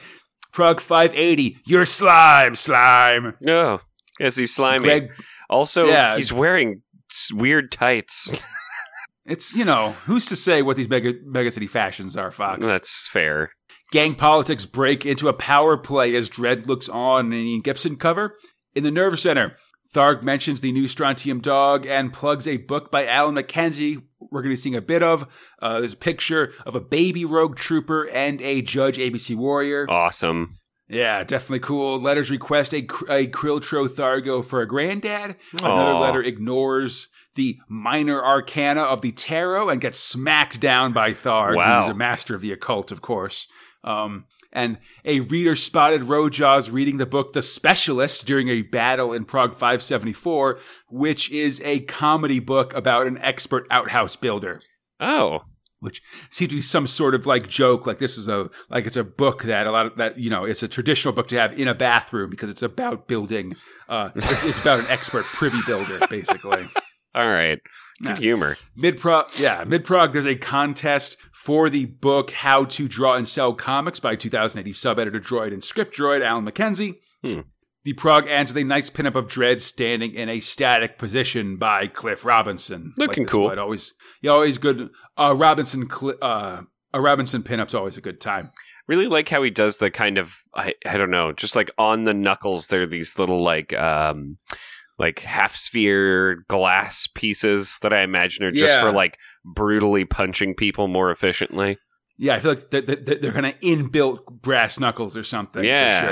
Prog 580, you're slime, slime. No, yes, he's slimy. Greg, also, Yeah. he's wearing weird tights. it's, you know, who's to say what these mega, mega city fashions are, Fox? That's fair. Gang politics break into a power play as Dredd looks on in Ian Gibson cover. In the Nerve Center, Tharg mentions the new Strontium dog and plugs a book by Alan Mackenzie we're going to be seeing a bit of. Uh, there's a picture of a baby rogue trooper and a Judge ABC warrior. Awesome. Yeah, definitely cool. Letters request a, a Krilltro Thargo for a granddad. Another letter ignores the minor arcana of the tarot and gets smacked down by Tharg, Wow. who's a master of the occult, of course. Um, and a reader spotted Rojaws reading the book The Specialist during a battle in Prog 574, which is a comedy book about an expert outhouse builder. Oh, which seems to be some sort of like joke like this is a like it's a book that a lot of that you know it's a traditional book to have in a bathroom because it's about building uh it's, it's about an expert privy builder basically. All right. Good humor. mid prog yeah mid prog there's a contest for the book how to draw and sell comics by 2080 sub-editor droid and script droid alan mckenzie Hmm. the prog ends with a nice pinup of Dredd standing in a static position by cliff robinson Looking this cool. would always yeah always good uh robinson uh a robinson pinup's always a good time Really like how he does the kind of I, I don't know, just like on the knuckles there are these little like um like half sphere glass pieces that I imagine are just Yeah. for like brutally punching people more efficiently. yeah i feel like they're, they're, they're kind of inbuilt brass knuckles or something Yeah. for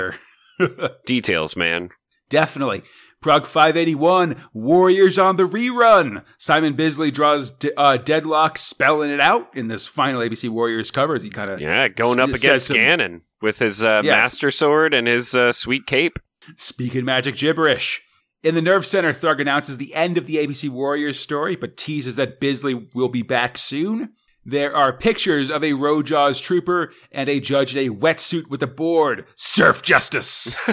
sure Details, man. Definitely. Prog 581, Warriors on the rerun. Simon Bisley draws D- uh, Deadlock spelling it out in this final ABC Warriors cover as he kind of Yeah, going up says against some- with his uh, Yes. master sword and his uh, sweet cape. speaking magic gibberish. In the Nerve Center, Tharg announces the end of the ABC Warriors story, but teases that Bisley will be back soon. There are pictures of a Rojaws trooper and a judge in a wetsuit with a board. Surf justice.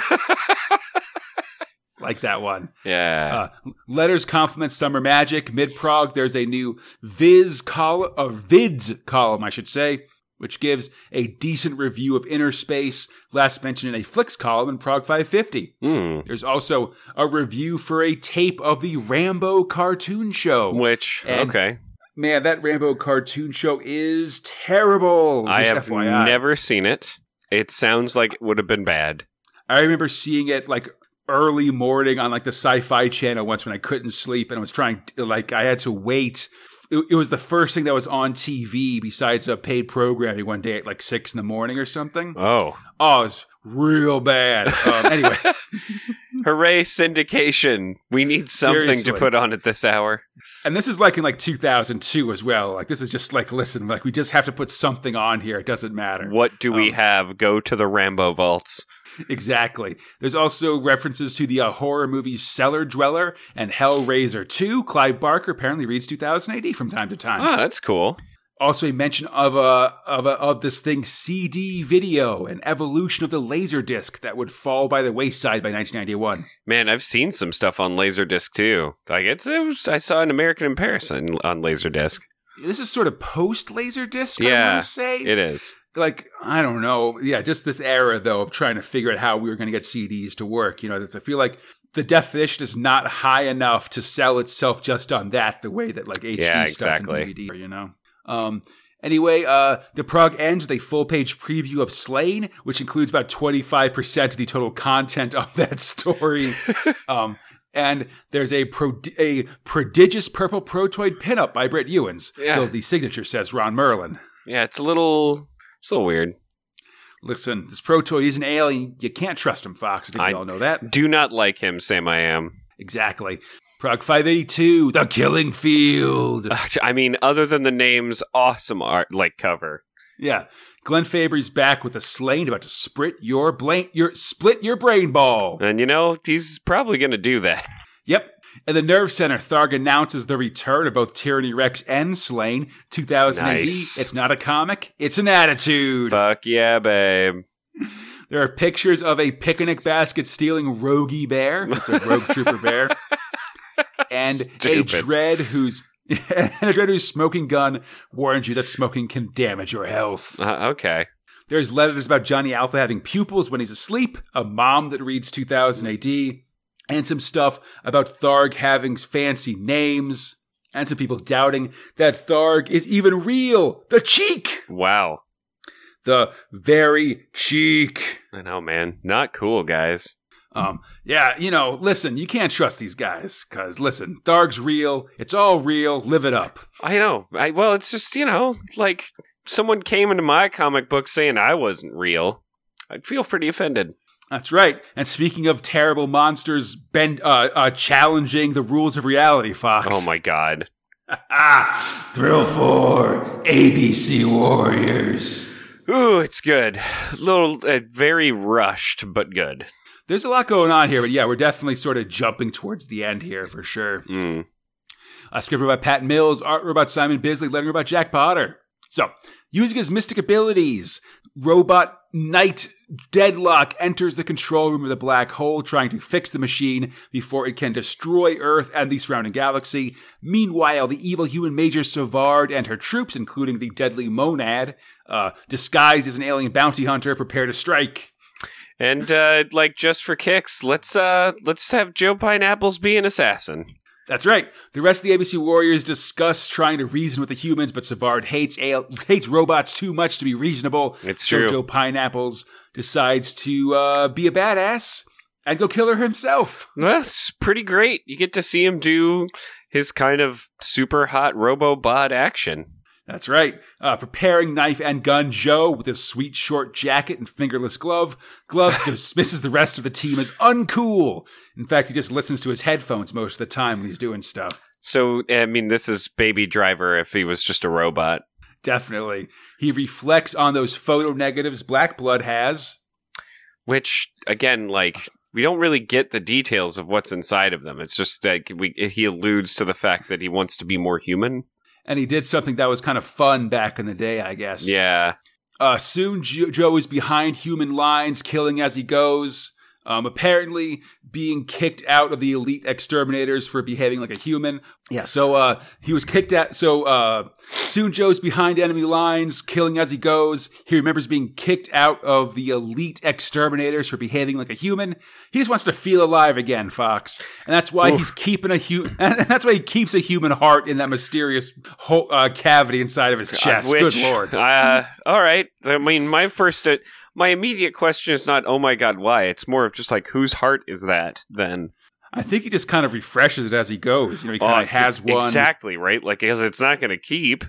like that one. Yeah. Uh, letters compliment summer magic. Mid prog, there's a new Viz column, or Vids column, I should say, which gives a decent review of Innerspace. Last mentioned in a Flicks column in Prog 550. Hmm. There's also a review for a tape of the Rambo cartoon show. Which And- okay, Man, that Rambo cartoon show is terrible. I have FYI. never seen it. It sounds like it would have been bad. I remember seeing it like early morning on like the sci-fi channel once when I couldn't sleep and I was trying to, like I had to wait. It, it was the first thing that was on TV besides a paid programming one day at like six in the morning or something. Oh, Oh, it was real bad. Um, anyway, hooray! Syndication. We need something Seriously. to put on at this hour. and this is like in like 2002 as well. Like this is just like listen, like we just have to put something on here. It doesn't matter. What do we Um, have? Go to the Rambo vaults. Exactly. There's also references to the uh, horror movies Cellar Dweller and Hellraiser 2. Clive Barker apparently reads 2000 AD from time to time. Oh, that's cool. Also, a mention of a of a, of this thing CD video, an evolution of the laser disc that would fall by the wayside by 1991. Man, I've seen some stuff on Laserdisc too. Like it's, it was, I saw an American in Paris on, on Laserdisc. This is sort of post laser disc. I Yeah, want to say It is. Like I don't know, yeah, just this era though of trying to figure out how we were going to get CDs to work. You know, that's, I feel like the definition is not high enough to sell itself just on that the way that like HD Yeah, stuff and. DVD, you know. Um, anyway, uh, the prog ends with a full page preview of Sláine, which includes about twenty five percent of the total content of that story. um, and there's a pro- a prodigious purple protoid pinup by Brett Ewins, Yeah. though the signature says Ron Merlin. Yeah, it's a little, it's a little weird. Listen, this protoid is an alien. You can't trust him, Fox. I think we I- all know that. Do not like him, Sam. I am. Exactly. Prog 582, The Killing Field. I mean, other than the name's awesome art, like cover. Yeah. Glenn Fabry's back with a Sláine about to split your brain, your split your brain ball. And you know, he's probably going to do that. Yep. At the Nerve Center, Tharg announces the return of both Tyranny Rex and Sláine. 2000 Nice. AD. It's not a comic, it's an attitude. Fuck yeah, babe. There are pictures of a picnic basket stealing Rogie Bear. It's a Rogue Trooper bear. And a Stupid. Dredd who's and a Dredd whose smoking gun warns you that smoking can damage your health. Uh, okay. There's letters about Johnny Alpha having pupils when he's asleep, a mom that reads 2000 AD, and some stuff about Tharg having fancy names, and some people doubting that Tharg is even real. The cheek! Wow. The very cheek. I know, man. Not cool, guys. Um, yeah, you know, listen, you can't trust these guys, because listen, Tharg's real. It's all real. Live it up. I know. I well, it's just you know, like someone came into my comic book saying I wasn't real. I'd feel pretty offended. That's right. And speaking of terrible monsters, bend, uh, uh, challenging the rules of reality, Fox. Oh my god. Thrill for ABC Warriors. Ooh, it's good. A little, uh, very rushed, but good. There's a lot going on here, but yeah, we're definitely sort of jumping towards the end here for sure. Mm. A script about Pat Mills, art about Simon Bisley, letter about Jack Potter. So, using his mystic abilities, robot Knight Deadlock enters the control room of the black hole, trying to fix the machine before it can destroy Earth and the surrounding galaxy. Meanwhile, the evil human Major Savard and her troops, including the deadly Monad, uh, disguised as an alien bounty hunter, prepare to strike. And uh, like just for kicks, let's uh, let's have Joe Pineapples be an assassin. That's right. The rest of the ABC Warriors discuss trying to reason with the humans, but Savard hates hates robots too much to be reasonable. It's so true. Joe Pineapples decides to uh, be a badass and go kill her himself. That's pretty great. You get to see him do his kind of super hot robo bod action. That's right. Uh, preparing knife and gun Joe with his sweet short jacket and fingerless glove. Gloves dismisses the rest of the team as uncool. In fact, he just listens to his headphones most of the time when he's doing stuff. So, I mean, this is Baby Driver if he was just a robot. Definitely. He reflects on those photo negatives Black Blood has. Which, again, like, we don't really get the details of what's inside of them. It's just like we, he alludes to the fact that he wants to be more human. And he did something that was kind of fun back in the day, I guess. Yeah. Uh, soon, jo- Joe is behind human lines, killing as he goes. Um, apparently, being kicked out of the elite exterminators for behaving like a human. Yeah, so uh, he was kicked out. So uh, soon, Joe's behind enemy lines, killing as he goes. He remembers being kicked out of the elite exterminators for behaving like a human. He just wants to feel alive again, Fox, and that's why Oof. he's keeping a human. That's why he keeps a human heart in that mysterious ho- uh, cavity inside of his chest. Which, Good lord. Uh, all right. I mean, my first, uh, my immediate question is not, oh my god, why? It's more of just like, whose heart is that then? I think he just kind of refreshes it as he goes. You know, he kind Uh, of has one. Exactly, right? Like, because it's not going to keep.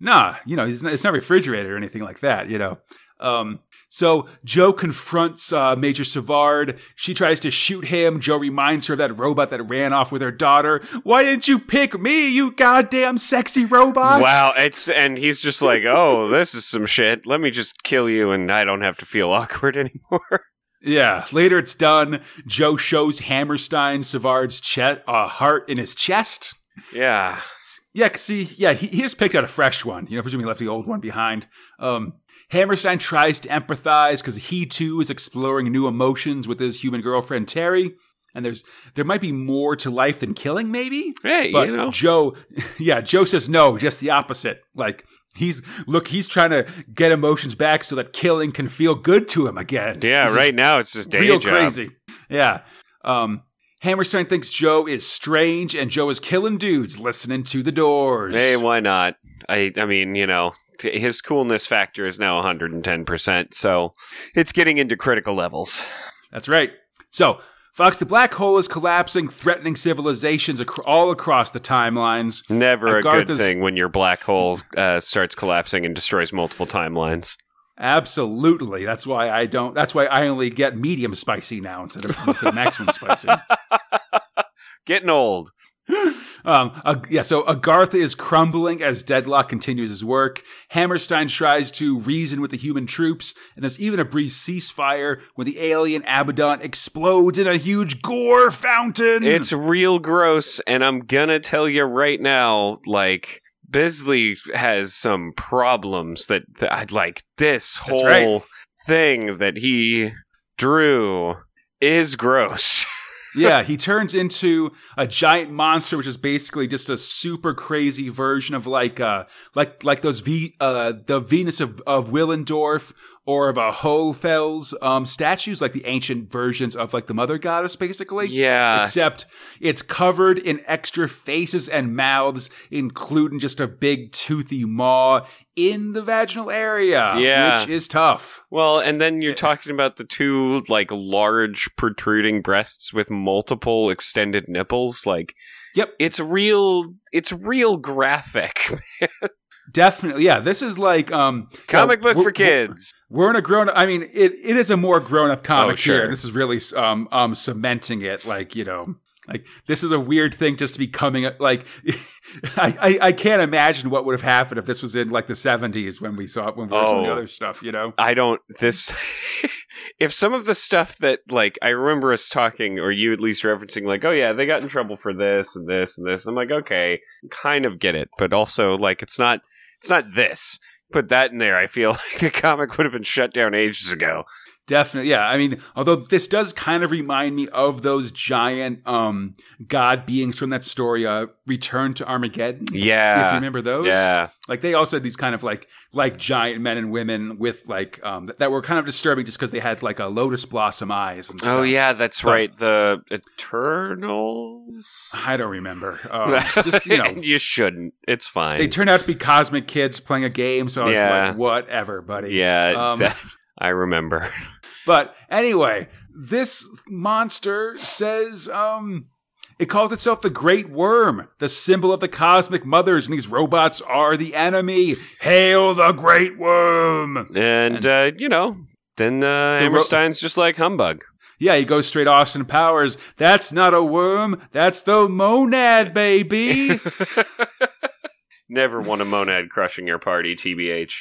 Nah, you know, it's not, it's not refrigerated or anything like that, you know. Um, so Joe confronts uh, Major Savard. She tries to shoot him. Joe reminds her of that robot that ran off with her daughter. Why didn't you pick me, you goddamn sexy robot? Wow, it's and he's just like, oh, this is some shit. Let me just kill you, and I don't have to feel awkward anymore. Yeah. Later, it's done. Joe shows Hammerstein Savard's chest, uh, heart in his chest. yeah, Yeah, see, yeah, he, he just picked out a fresh one. You know, presumably left the old one behind. Um, Hammerstein tries to empathize because he too is exploring new emotions with his human girlfriend Terry. And there's there might be more to life than killing, maybe. hey, But you know, Joe, yeah, Joe says no, just the opposite. Like He's look, he's trying to get emotions back so that killing can feel good to him again. Yeah, is right now it's just day real job. crazy. Yeah. Um Hammerstein thinks Joe is strange and Joe is killing dudes listening to the doors. Hey, why not? I I mean, you know, his coolness factor is now 110%, so it's getting into critical levels. That's right. So, Fox, the black hole is collapsing, threatening civilizations ac- all across the timelines. Never a good thing when your black hole uh, starts collapsing and destroys multiple timelines. Absolutely. That's why I don't. That's why I only get medium spicy now instead of, instead of maximum spicy. Getting old. Um, uh, yeah, so Agartha is crumbling as Deadlock continues his work. Hammerstein tries to reason with the human troops, and there's even a brief ceasefire when the alien Abaddon explodes in a huge gore fountain. It's real gross, and I'm gonna tell you right now, like Bisley has some problems that, that I'd like this whole right. thing that he drew is gross. yeah, he turns into a giant monster, which is basically just a super crazy version of like uh like like those V uh the Venus of, of Willendorf or of a Hohlfels um statues, like the ancient versions of like the mother goddess, basically. yeah. Except it's covered in extra faces and mouths, including just a big toothy maw in the vaginal area. Yeah. Which is tough. Well, and then you're talking about the two like large protruding breasts with multiple extended nipples. Like, Yep. it's real. It's real graphic. Definitely. Yeah. This is like um Comic yeah, book for kids. We're in a grown. I mean, it, it is a more grown up comic Oh, sure. here. This is really um um cementing it. Like you know, like this is a weird thing just to be coming. Up. Like, I, I I can't imagine what would have happened if this was in like the seventies when we saw it when we were the Oh. other stuff. You know. I don't this if some of the stuff that like I remember us talking or you at least referencing like oh yeah they got in trouble for this and this and this I'm like okay kind of get it but also like it's not it's not this. Put that in there I feel like the comic would have been shut down ages ago Definitely, yeah. I mean, although this does kind of remind me of those giant um god beings from that story, uh, Return to Armageddon. Yeah, if you remember those, yeah like they also had these kind of like like giant men and women with like um that, that were kind of disturbing just because they had like a lotus blossom eyes. And stuff. oh yeah that's But- right the Eternals I don't remember. Um, just you know, you shouldn't it's fine they turned out to be cosmic kids playing a game, so I was Yeah. like, whatever, buddy. yeah Um, that- I remember But anyway, this monster says, um, it calls itself the Great Worm, the symbol of the cosmic mothers, and these robots are the enemy. Hail the Great Worm! and, uh, you know then uh, The ro- Hammerstein's just like humbug Yeah, he goes straight Austin Powers. That's not a worm, that's the monad, baby. Never want a monad crushing your party, TBH.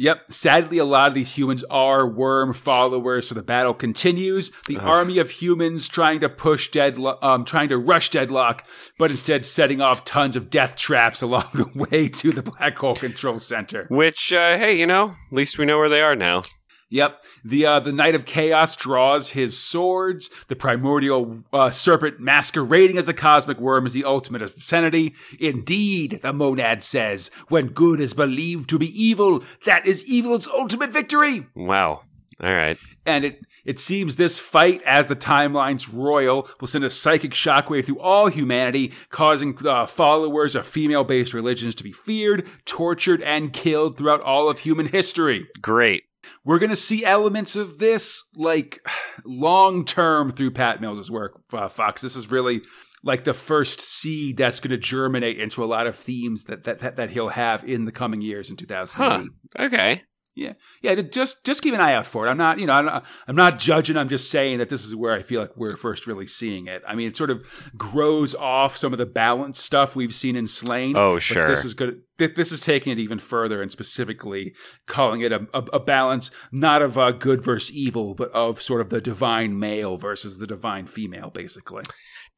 Yep. Sadly, a lot of these humans are worm followers, so the battle continues. The Ugh. army of humans trying to push deadlock, um, trying to rush deadlock, but instead setting off tons of death traps along the way to the black hole control center. Which, uh, hey, you know, at least we know where they are now. Yep. The uh, the Knight of Chaos draws his swords. The primordial uh, serpent masquerading as the cosmic worm is the ultimate obscenity. Indeed, the monad says, when good is believed to be evil, that is evil's ultimate victory. Wow. All right. And it, it seems this fight, as the timeline's royal, will send a psychic shockwave through all humanity, causing uh, followers of female based religions to be feared, tortured, and killed throughout all of human history. Great. We're going to see elements of this like long term through Pat Mills' work, uh, Fox. This is really like the first seed that's going to germinate into a lot of themes that, that, that, that he'll have in the coming years in 2008. Okay. Yeah, yeah. Just just keep an eye out for it. I'm not, you know, I'm not, I'm not judging. I'm just saying that this is where I feel like we're first really seeing it. I mean, it sort of grows off some of the balance stuff we've seen in Sláine. Oh, but sure. This is good. This is taking it even further and specifically calling it a, a, a balance not of uh, good versus evil, but of sort of the divine male versus the divine female, basically.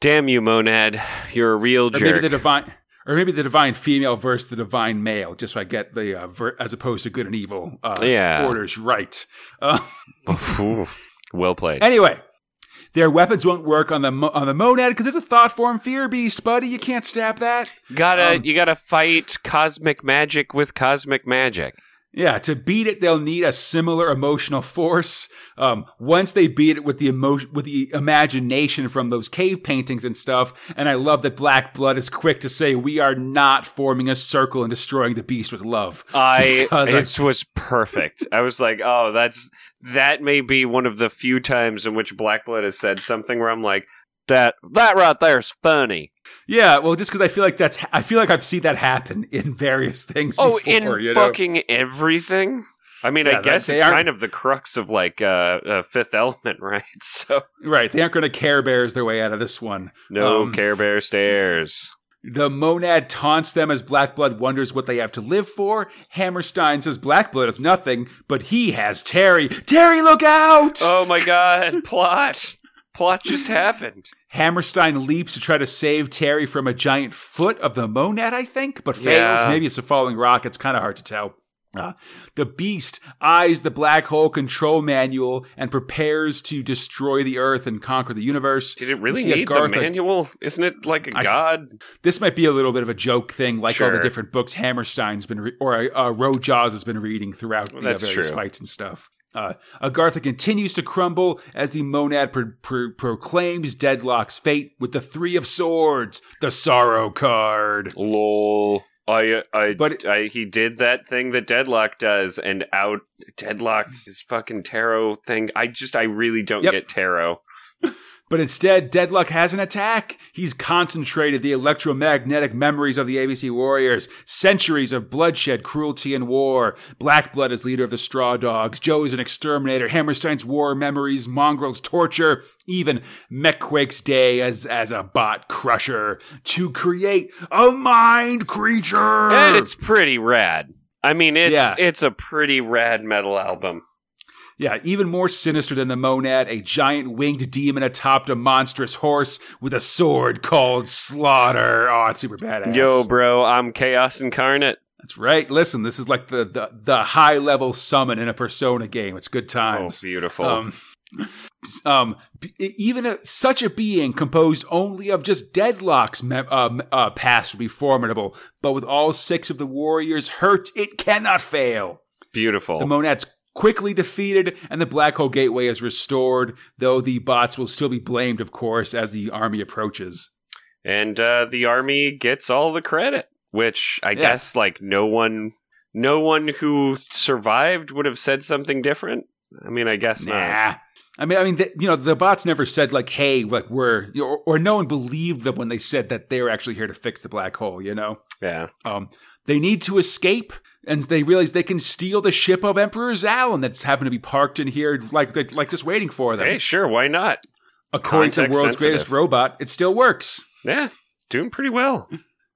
Damn you, Monad. You're a real Or jerk. maybe the divine. Or maybe the divine female versus the divine male, just so I get the uh, ver- as opposed to good and evil uh, Yeah. orders right. Uh, well played. Anyway, Their weapons won't work on the mo- on the monad because it's a thought form fear beast, buddy. You can't stab that. Gotta Um, you gotta fight cosmic magic with cosmic magic. Yeah, to beat it, they'll need a similar emotional force. Um, once they beat it with the emotion, with the imagination from those cave paintings and stuff. And I love that Black Blood is quick to say, "We are not forming a circle and destroying the beast with love." I Because I- it was perfect. I was like, oh, that's that may be one of the few times in which Black Blood has said something where I'm like, that that right there's funny. Yeah, well, just because I feel like that's, I feel like I've seen that happen in various things. Oh, before, in you know? fucking everything. I mean, Yeah, I guess it's kind of the crux of like uh, uh, Fifth Element, right? So right? They aren't going to Care Bears their way out of this one. no Um, Care Bear stairs. The monad taunts them as Blackblood wonders what they have to live for. Hammerstein says Blackblood is nothing, but he has Terry. Terry, look out! Oh my god, plot. Plot just happened. Hammerstein leaps to try to save Terry from a giant foot of the monad, I think, but fails. Yeah. Maybe it's a falling rock. It's kind of hard to tell. Uh, the beast eyes the black hole control manual and prepares to destroy the Earth and conquer the universe. Did it really We see a need the Garth- manual? Isn't it like a I- god? This might be a little bit of a joke thing, like all the different books Hammerstein's been, re- or uh, Rojaws has been reading throughout Well, the uh, various true. fights and stuff. Uh, Agartha continues to crumble as the monad pro- pro- proclaims Deadlock's fate with the Three of Swords, the Sorrow card. Lol. I, I, But- I, he did that thing that Deadlock does, and out Deadlocked his fucking tarot thing. I just, I really don't Yep. get tarot. But instead, Deadlock has an attack. He's concentrated the electromagnetic memories of the ABC Warriors, centuries of bloodshed, cruelty, and war. Blackblood is leader of the Straw Dogs. Joe is an exterminator. Hammerstein's war memories, Mongrel's torture, even Mek-Quake's day as, as a bot crusher to create a mind creature. And it's pretty rad. I mean, it's Yeah. it's a pretty rad metal album. Yeah, even more sinister than the monad, a giant winged demon atop a monstrous horse with a sword called Slaughter. Oh, it's super badass. Yo, bro, I'm Chaos Incarnate. That's right. Listen, this is like the the, the high level summon in a Persona game. It's good times. Oh, beautiful. Um, um, even a, such a being composed only of just deadlocks me- uh, uh, past would be formidable, but with all six of the warriors hurt, it cannot fail. beautiful. The monads quickly defeated, and the black hole gateway is restored. Though the bots will still be blamed, of course, as the army approaches. and uh, the army gets all the credit, which I Yeah. guess like no one, no one who survived would have said something different. I mean, I guess not. Nah. I mean, I mean, th- you know, the bots never said like, "Hey, like we're," you know, or, or no one believed them when they said that they were actually here to fix the black hole. You know, Yeah, um, they need to escape, and they realize they can steal the ship of Emperor Zalin that's happened to be parked in here, like like just waiting for them. hey, sure, why not? According to the context world's greatest robot, it still works. Yeah, doing pretty well.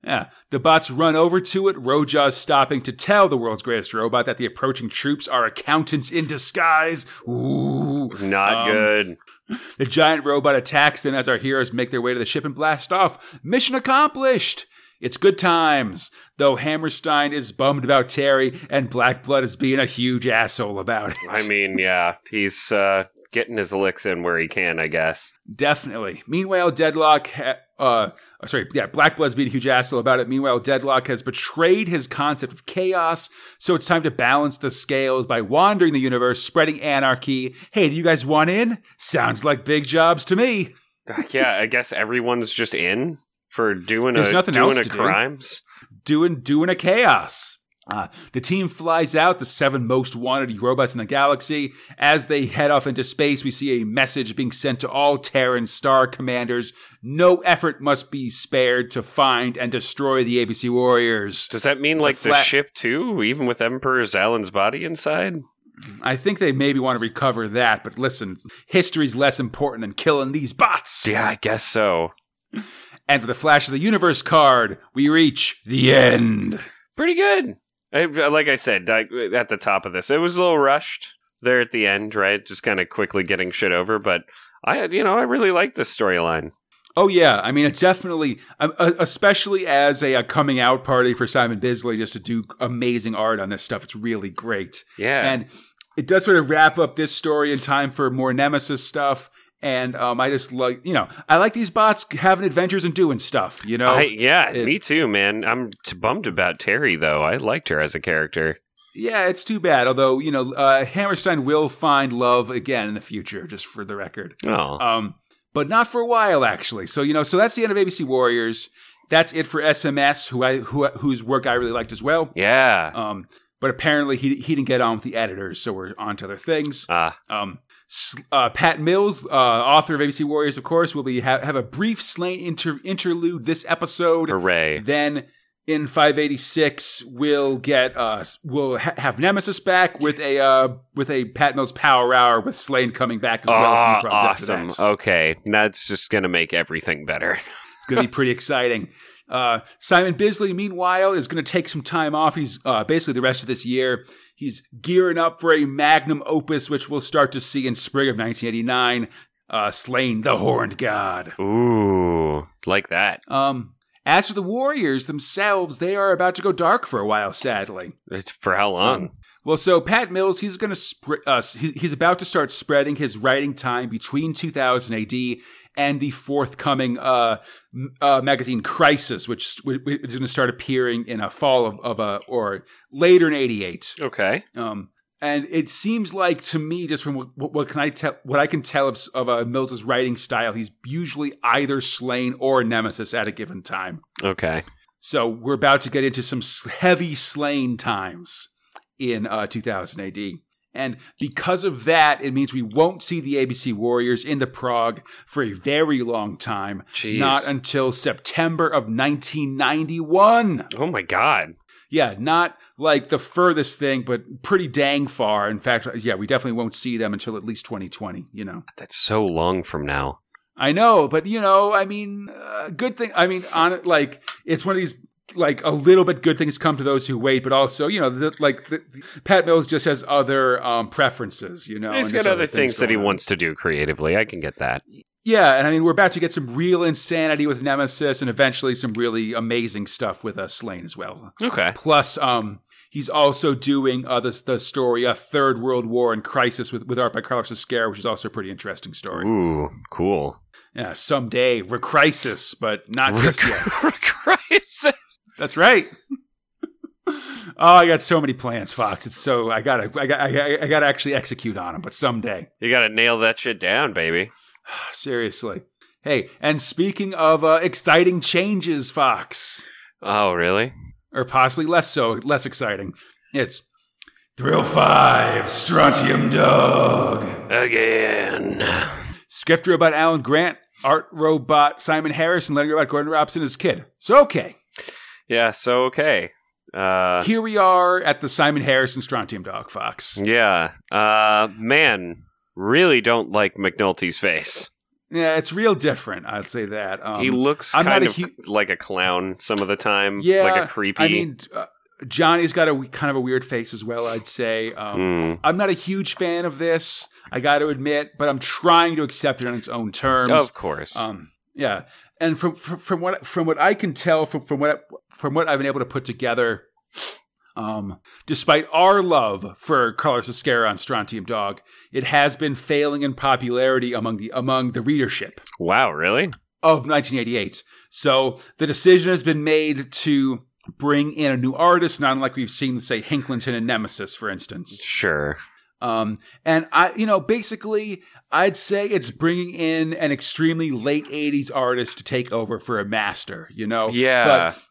Yeah, the bots run over to it. Rojaws stopping to tell the world's greatest robot that the approaching troops are accountants in disguise. Ooh, Not Um, good. The giant robot attacks them as our heroes make their way to the ship and blast off. Mission accomplished! It's good times, though Hammerstein is bummed about Terry and Blackblood is being a huge asshole about it. I mean, yeah, he's uh, getting his licks in where he can, I guess. Definitely. Meanwhile, Deadlock, ha- uh, sorry, yeah, Blackblood's being a huge asshole about it. Meanwhile, Deadlock has betrayed his concept of chaos, so it's time to balance the scales by wandering the universe, spreading anarchy. Hey, do you guys want in? Sounds like big jobs to me. Yeah, I guess everyone's just in for doing There's a nothing doing else a to do. Doing doing a chaos. Uh, the team flies out, the seven most wanted robots in the galaxy. As they head off into space, we see a message being sent to all Terran star commanders. No effort must be spared to find and destroy the ABC warriors. Does that mean like the flat- ship too, even with Emperor Zalin's body inside? I think they maybe want to recover that, but listen, history's less important than killing these bots. Yeah, I guess so. And for the Flash of the Universe card, we reach the end. Pretty good. I, like I said I, at the top of this, it was a little rushed there at the end, right? Just kind of quickly getting shit over, but I, you know, I really like this storyline. Oh yeah, I mean it's definitely, um, uh, especially as a, a coming out party for Simon Bisley, just to do amazing art on this stuff. It's really great, Yeah, and it does sort of wrap up this story in time for more Nemesis stuff. And um, I just like, you know, I like these bots having adventures and doing stuff, you know? I, yeah, it- me too, man. I'm t- bummed about Terry though. I liked her as a character. yeah, it's too bad. Although, you know, uh, Hammerstein will find love again in the future, just for the record. Oh, Um, but not for a while, actually. So, you know, so that's the end of ABC Warriors. That's it for SMS, who I who, whose work I really liked as well. yeah. Um, but apparently he he didn't get on with the editors, so we're on to other things. Ah, Um, uh, Pat Mills, uh, author of ABC Warriors, of course, will be ha- have a brief Sláine inter- interlude this episode. hooray! Then in 586, we'll get uh, we'll ha- have Nemesis back with a uh, with a Pat Mills Power Hour with Sláine coming back as well. a few problems after awesome. that. Okay, that's just gonna make everything better. It's going to be pretty exciting. Uh, Simon Bisley, meanwhile, is going to take some time off. He's uh, basically the rest of this year. He's gearing up for a magnum opus, which we'll start to see in spring of 1989. Uh, Sláine the Horned God. Ooh, like that. Um, as for the Warriors themselves, they are about to go dark for a while, sadly. It's for how long? Um, well, so Pat Mills, he's going to sp- uh, he's about to start spreading his writing time between 2000 AD and the forthcoming uh, uh, magazine Crisis, which, is going to start appearing in a fall of, of a or later in '88. okay. Um, and it seems like to me, just from what, what, what can I tell, what I can tell of, of uh, Mills's writing style, he's usually either Sláine or nemesis at a given time. Okay. So we're about to get into some heavy Sláine times in uh, 2000 AD. And because of that, it means we won't see the ABC Warriors in the prog for a very long time. Jeez. Not until September of 1991. oh my god. Yeah, not like the furthest thing, but pretty dang far. In fact, yeah, we definitely won't see them until at least 2020, you know. That's so long from now. I know, but you know, I mean, uh, good thing. I mean, on like it's one of these like a little bit good things come to those who wait, but also you know, the, like the, Pat Mills just has other um, preferences. You know, He's and got other things that he on. wants to do creatively. I can get that. Yeah, and I mean, we're about to get some real insanity with Nemesis, and eventually some really amazing stuff with uh, Sláine as well. Okay. Plus, um, he's also doing uh, the the story, a Third World War and Crisis with with art by Carlos Ezquerra, which is also a pretty interesting story. Ooh, cool. Yeah, someday, Recrisis, but not just yet. Crisis. That's right. oh, I got so many plans, Fox. It's so I gotta, I got, I, I gotta actually execute on them. But someday, You got to nail that shit down, baby. seriously. Hey, and speaking of uh, exciting changes, Fox, Oh, really? or possibly less so, less exciting, it's Thrill Five, Strontium Dog. Again. Script robot Alan Grant, art robot Simon Harrison, and lettering robot Gordon Robson as kid. So okay, Yeah, so okay. Uh here we are at the Simon Harrison Strontium Dog, Fox. yeah. Uh man, really don't like McNulty's face. Yeah, it's real different. I'd say that. Um, he looks I'm kind a of hu- like a clown some of the time, yeah, like a creepy. I mean, uh, Johnny's got a kind of a weird face as well. I'd say. Um, Mm. I'm not a huge fan of this. I got to admit, but I'm trying to accept it on its own terms. of course. Um, yeah, and from, from from what from what I can tell from from what from what I've been able to put together, um, despite our love for Carlos Ezquerra on Strontium Dog, it has been failing in popularity among the among the readership wow, really? of 1988. So the decision has been made to bring in a new artist, not unlike we've seen, say, Hicklenton and Nemesis, for instance. Sure. Um, and I, you know, basically, I'd say it's bringing in an extremely late 80s artist to take over for a master, you know? Yeah. But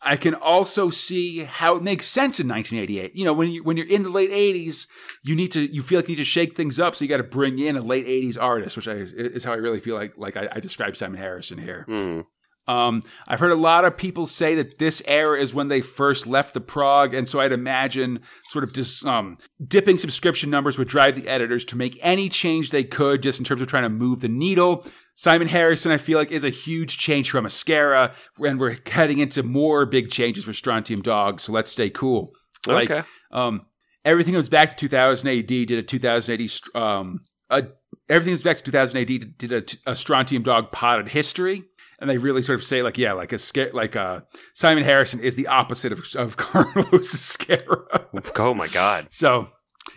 I can also see how it makes sense in 1988. You know, when you when you're in the late 80s, you need to you feel like you need to shake things up, so you got to bring in a late 80s artist, which I, is how I really feel like like I, I describe Simon Harrison here. Hmm. Um, I've heard a lot of people say that this era is when they first left the prog, and so I'd imagine sort of just um, dipping subscription numbers would drive the editors to make any change they could, just in terms of trying to move the needle. Simon Harrison, I feel like, is a huge change from Mascara, and we're heading into more big changes for Strontium Dog. So let's stay cool. Like, Okay. um, everything goes back to 2000 AD did a 2000 AD, um, a, everything goes back to 2000 AD did a, a Strontium Dog potted history. And they really sort of say like, yeah, like a sca- like uh, Simon Harrison is the opposite of, of Carlos Ezquerra. Oh my god. so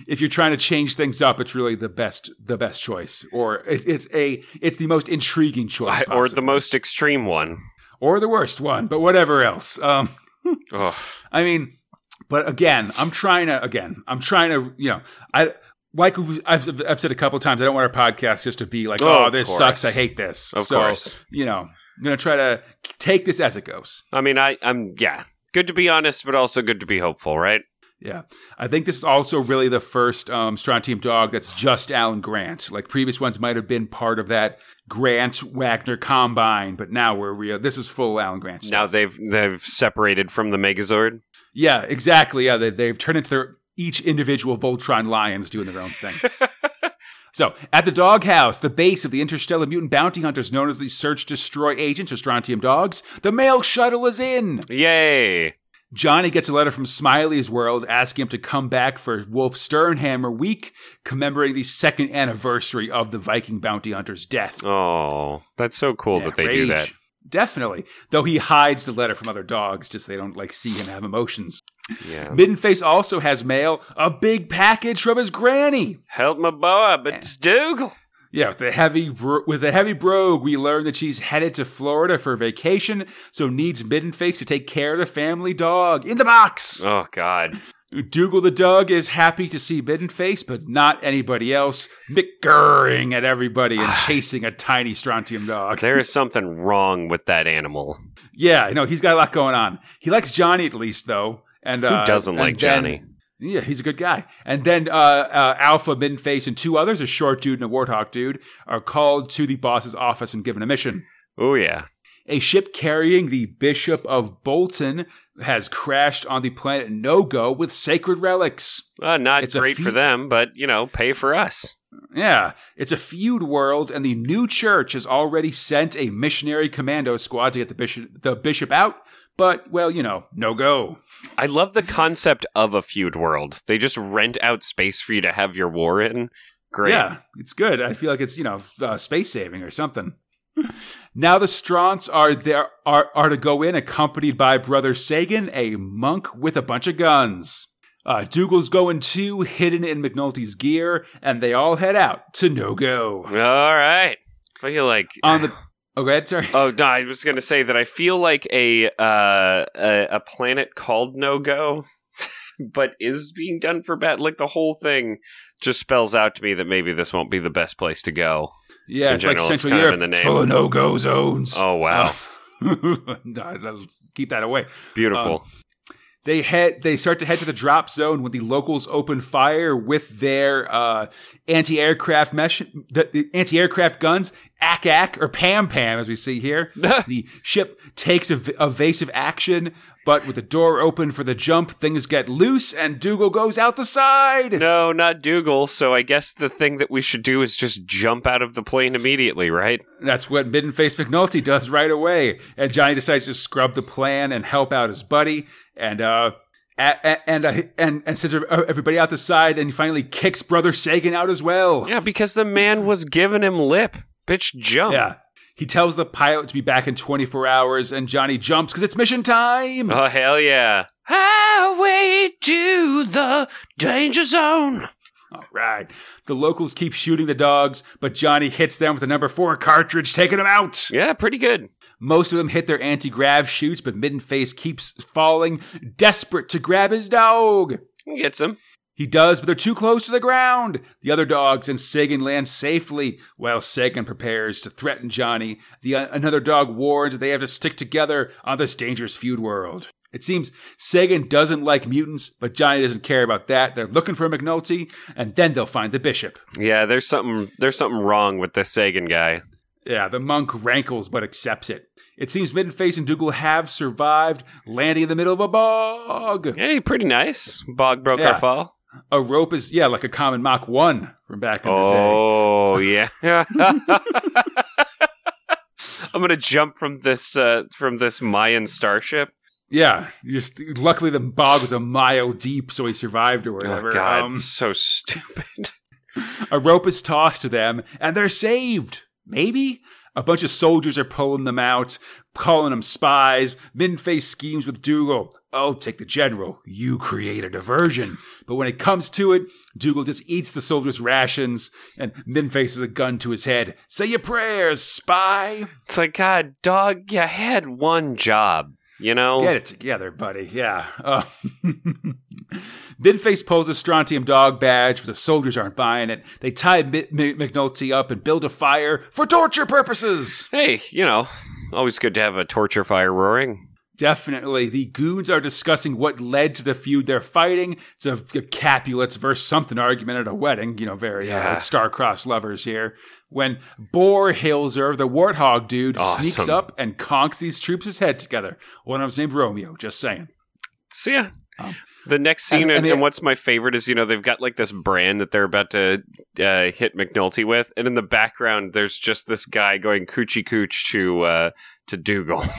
if you're trying to change things up, it's really the best the best choice, or it, it's a it's the most intriguing choice, I- or the most extreme one. or the worst one, but whatever else. Um. I mean, but again, I'm trying to again, I'm trying to you know, I like I've I've said a couple of times, I don't want our podcast just to be like, Oh, oh, this course. sucks, I hate this. Of so, course. you know, I'm gonna try to take this as it goes. I mean, I, I'm yeah, good to be honest, but also good to be hopeful, right? Yeah, I think this is also really the first um, Strontium Dog that's just Alan Grant. Like previous ones might have been part of that Grant Wagner combine, but now we're real. This is full Alan Grant. Stuff. Now they've they've separated from the Megazord. yeah, exactly. Yeah, they, they've turned into their each individual Voltron lions doing their own thing. so, at the doghouse, the base of the interstellar mutant bounty hunters known as the Search Destroy Agents or Strontium Dogs, the mail shuttle is in. Yay! Johnny gets a letter from Smiley's World asking him to come back for Wolf Sternhammer Week, commemorating the second anniversary of the Viking bounty hunter's death. Oh, that's so cool Yeah, that they do that. Definitely. Though he hides the letter from other dogs just so they don't like see him have emotions. Yeah. Middenface also has mail, a big package from his granny. Help my boy, but it's Dougal. Yeah, with the heavy bro- with the heavy brogue, we learn that she's headed to Florida for vacation, so needs Middenface to take care of the family dog in the box. Oh God. Dougal the dog is happy to see Middenface, but not anybody else, McGurring at everybody and chasing a tiny strontium dog. There is something wrong with that animal. Yeah, I know he's got a lot going on. He likes Johnny at least, though. And Who uh, doesn't and like then- Johnny? Yeah, he's a good guy. And then uh, uh, Alpha, Middenface, and two others, a short dude and a warthog dude, are called to the boss's office and given a mission. Oh yeah. A ship carrying the Bishop of Bolton has crashed on the planet No Go with sacred relics. Uh, not It's great feat- for them, but you know, pay for us. Yeah, it's a feud world, and the new church has already sent a missionary commando squad to get the bishop, the bishop out. But well, you know, no go. I love the concept of a feud world. They just rent out space for you to have your war in. Great. Yeah, it's good. I feel like it's you know uh, space saving or something. Now the Stronts are there are are to go in accompanied by Brother Sagan, a monk with a bunch of guns. Uh, Dougal's going too, hidden in McNulty's gear, and they all head out to no go. All right. I feel like On the oh, go ahead, sorry. Oh no, I was going to say that I feel like a uh, a, a planet called No Go, but is being done for bad. Like the whole thing just spells out to me that maybe this won't be the best place to go. Yeah, In it's general, like Central of Europe. in the It's full of no-go zones. Oh wow, keep that away. beautiful. They head. They start to head to the drop zone when the locals open fire with their uh, anti-aircraft mesh, the, the anti-aircraft guns. Ack ack or pam pam, as we see here. the ship takes ev- evasive action, but with the door open for the jump, things get loose, and Dougal goes out the side. no, not Dougal. So I guess the thing that we should do is just jump out of the plane immediately, right? That's what Middenface McNulty does right away. And Johnny decides to scrub the plan and help out his buddy. And uh, and uh, and and sends everybody out the side. And he finally kicks Brother Sagan out as well. Yeah, because the man was giving him lip. Bitch, jump. Yeah. He tells the pilot to be back in 24 hours, and Johnny jumps because it's mission time. Oh hell yeah! Highway to the danger zone. All right. The locals keep shooting the dogs, but Johnny hits them with a number four cartridge, taking them out. Yeah, pretty good. Most of them hit their anti grav shoots, but Middenface keeps falling, desperate to grab his dog. He Gets him. He does, but they're too close to the ground. The other dogs and Sagan land safely, while Sagan prepares to threaten Johnny. The uh, another dog warns that they have to stick together on this dangerous feud world. It seems Sagan doesn't like mutants, but Johnny doesn't care about that. They're looking for McNulty, and then they'll find the bishop. Yeah, there's something there's something wrong with this Sagan guy. Yeah, the monk rankles but accepts it. It seems Middenface and Dougal have survived, landing in the middle of a bog. Hey, pretty nice. Bog broke Yeah. our fall. A rope is, yeah, like a common Mach 1 from back in the day. Oh yeah. I'm gonna jump from this uh, from this Mayan starship. Yeah, just luckily the bog was a mile deep, so he survived or whatever. Oh god, Um, so stupid. a rope is tossed to them, and they're saved. Maybe a bunch of soldiers are pulling them out, calling them spies. Middenface schemes with Dougal. I'll take the general. You create a diversion. But when it comes to it, Dougal just eats the soldiers' rations, and Minface has a gun to his head. Say your prayers, spy. It's like, God, dog, you had one job, you know? Get it together, buddy. Yeah. Uh, Minface pulls a strontium dog badge, but the soldiers aren't buying it. They tie M- M- McNulty up and build a fire for torture purposes. Hey, you know, always good to have a torture fire roaring. Definitely. The goons are discussing what led to the feud they're fighting. It's a, a Capulets versus something argument at a wedding. You know, very Yeah. uh, star-crossed lovers here. When Boar Hilzer, the warthog dude, sneaks up and conks these troops' head together. One of them's named Romeo, just saying. See yeah. Um, the next scene, and- and, and and, what's my favorite is, you know, they've got like this brand that they're about to uh, hit McNulty with, and in the background, there's just this guy going coochie cooch to uh, to Dougal.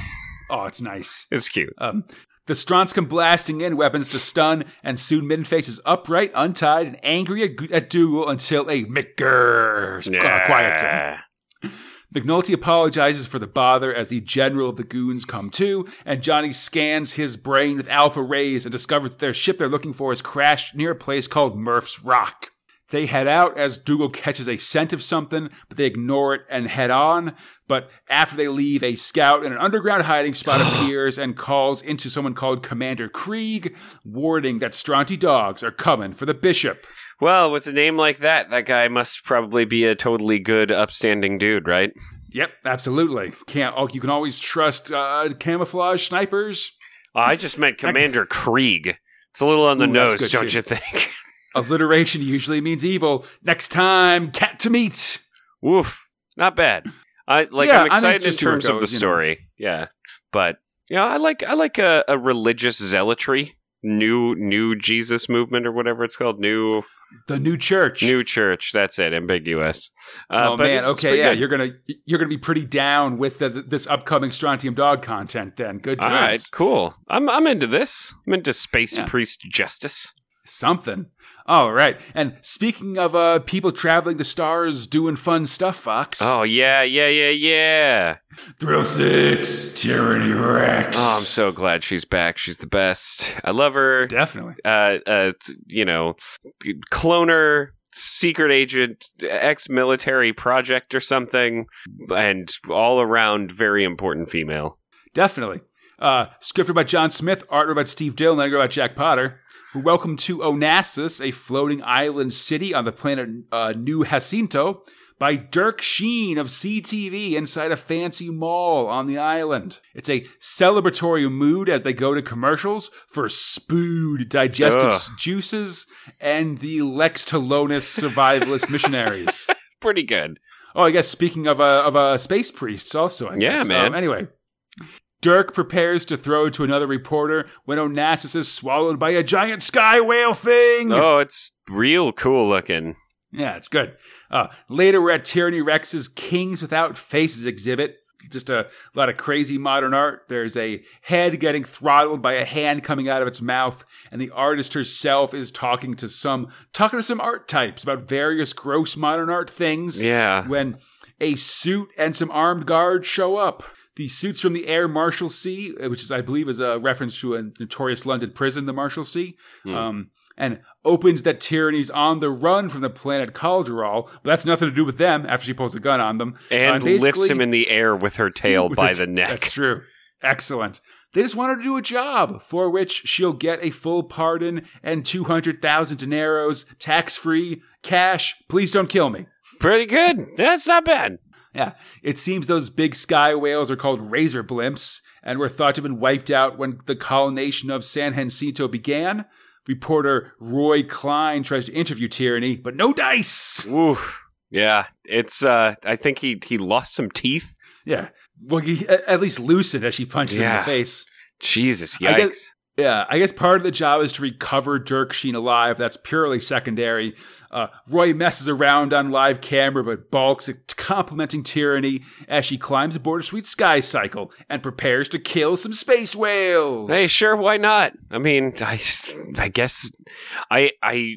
Oh, it's nice. it's cute. Um, the Stronts come blasting in, weapons to stun, and soon Middenface is upright, untied, and angry at, at Dougal until a McGurr uh, quiets him. McNulty apologizes for the bother as the general of the goons come to, and Johnny scans his brain with alpha rays and discovers that their ship they're looking for has crashed near a place called Murph's Rock. They head out as Dougal catches a scent of something, but they ignore it and head on. But after they leave, a scout in an underground hiding spot appears and calls into someone called Commander Krieg, warning that Stronti dogs are coming for the bishop. Well, with a name like that, that guy must probably be a totally good, upstanding dude, right? Yep, absolutely. Can't. Oh, you can always trust uh, camouflage snipers. I just meant Commander Krieg. It's a little on the Ooh, nose, don't too. you think? Alliteration usually means evil. Next time, cat to meet. Woof, not bad. I like. Yeah, I'm I'm excited in to see terms of the you know. story. Yeah, but you know, I like I like a, a religious zealotry, new new Jesus movement or whatever it's called, new The new church. new church. That's it, ambiguous. Uh, oh man, okay, yeah, good. you're gonna you're gonna be pretty down with the, this upcoming Strontium Dog content. Then good All times. right, cool. I'm I'm into this. I'm into space Yeah. priest justice. Something. All right. And speaking of uh, people traveling the stars doing fun stuff, Fox. Oh yeah, yeah, yeah, yeah. Thrill Six, Tyranny Rex. Oh, I'm so glad she's back. She's the best. I love her. definitely. uh, uh, you know, cloner, secret agent, ex-military project or something, and all around very important female. Definitely. Uh, scripted by John Smith, artwork by Steve Dillon, and then by Jack Potter. Welcome to Onassis, a floating island city on the planet uh, New Jacinto, by Dirk Sheen of CTV inside a fancy mall on the island. It's a celebratory mood as they go to commercials for Spood digestive Ugh. juices and the Lex Talonis survivalist missionaries. Pretty good. Oh, I guess speaking of a of a space priests, also. I Yeah, guess. man. Um, anyway, Dirk prepares to throw to another reporter when Onassis is swallowed by a giant sky whale thing. Oh, it's real cool looking. Yeah, it's good. Uh, later, we're at Tyranny Rex's Kings Without Faces exhibit. Just a lot of crazy modern art. There's a head getting throttled by a hand coming out of its mouth, and the artist herself is talking to some talking to some art types about various gross modern art things Yeah. when a suit and some armed guards show up. The suits from the Air Marshalsea, uh, which is, I believe, is a reference to a notorious London prison, the Marshalsea, Hmm. um, and opens that tyranny's on the run from the planet Calderal. But that's nothing to do with them. After she pulls a gun on them, And Uh, lifts him in the air with her tail with by her the neck. That's true. Excellent. They just want her to do a job for which she'll get a full pardon and 200,000 dineros, tax free, cash. Please don't kill me. Pretty good. That's not bad. Yeah, it seems those big sky whales are called razor blimps and were thought to have been wiped out when the colonization of San Jacinto began. Reporter Roy Klein tries to interview Tyranny, but no dice. Ooh. Yeah. It's uh I think he he lost some teeth. Yeah, well, he at least loosened as she punched him in the face. Jesus, I yikes. guess- Yeah, I guess part of the job is to recover Dirk Sheen alive. That's purely secondary. Uh, Roy messes around on live camera, but balks at complimenting Tyranny as she climbs aboard a sweet sky cycle and prepares to kill some space whales. Hey, sure, why not? I mean, I, I guess I I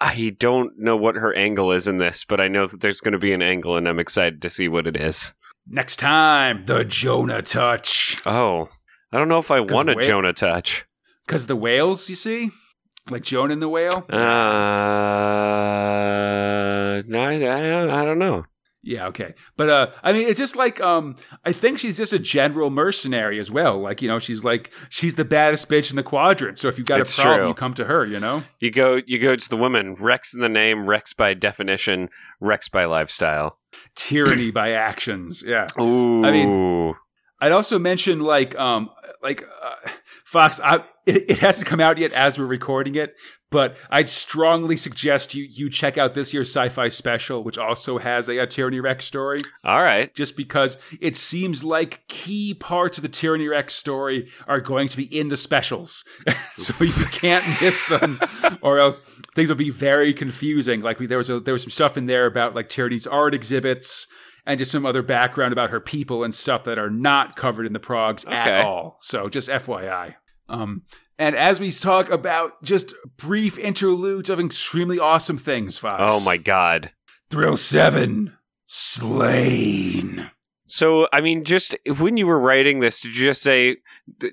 I don't know what her angle is in this, but I know that there's going to be an angle, and I'm excited to see what it is. Next time, the Jonah Touch. Oh, I don't know if I want a whale- Jonah touch. Because the whales, you see, like Jonah and the whale. Uh, no, I, I, I don't know. Yeah, okay. But uh I mean it's just like um I think she's just a general mercenary as well. Like, you know, she's like she's the baddest bitch in the quadrant. So if you've got It's a problem, true. you come to her, you know? You go, you go to the woman. Rex in the name, Rex by definition, Rex by lifestyle. Tyranny by actions. Yeah. Ooh, I I'd also mention like um like uh, Fox. I, it, it hasn't come out yet as we're recording it, but I'd strongly suggest you you check out this year's sci-fi special, which also has a, a Tyranny Rex story. all right. Just because it seems like key parts of the Tyranny Rex story are going to be in the specials, so you can't miss them, or else things will be very confusing. Like there was a, there was some stuff in there about like Tyranny's art exhibits and just some other background about her people and stuff that are not covered in the progs Okay. at all. So just FYI. Um, and as we talk about just brief interludes of extremely awesome things, Fox. Oh my god. Thrill seven, Sláine. So, I mean, just when you were writing this, did you just say,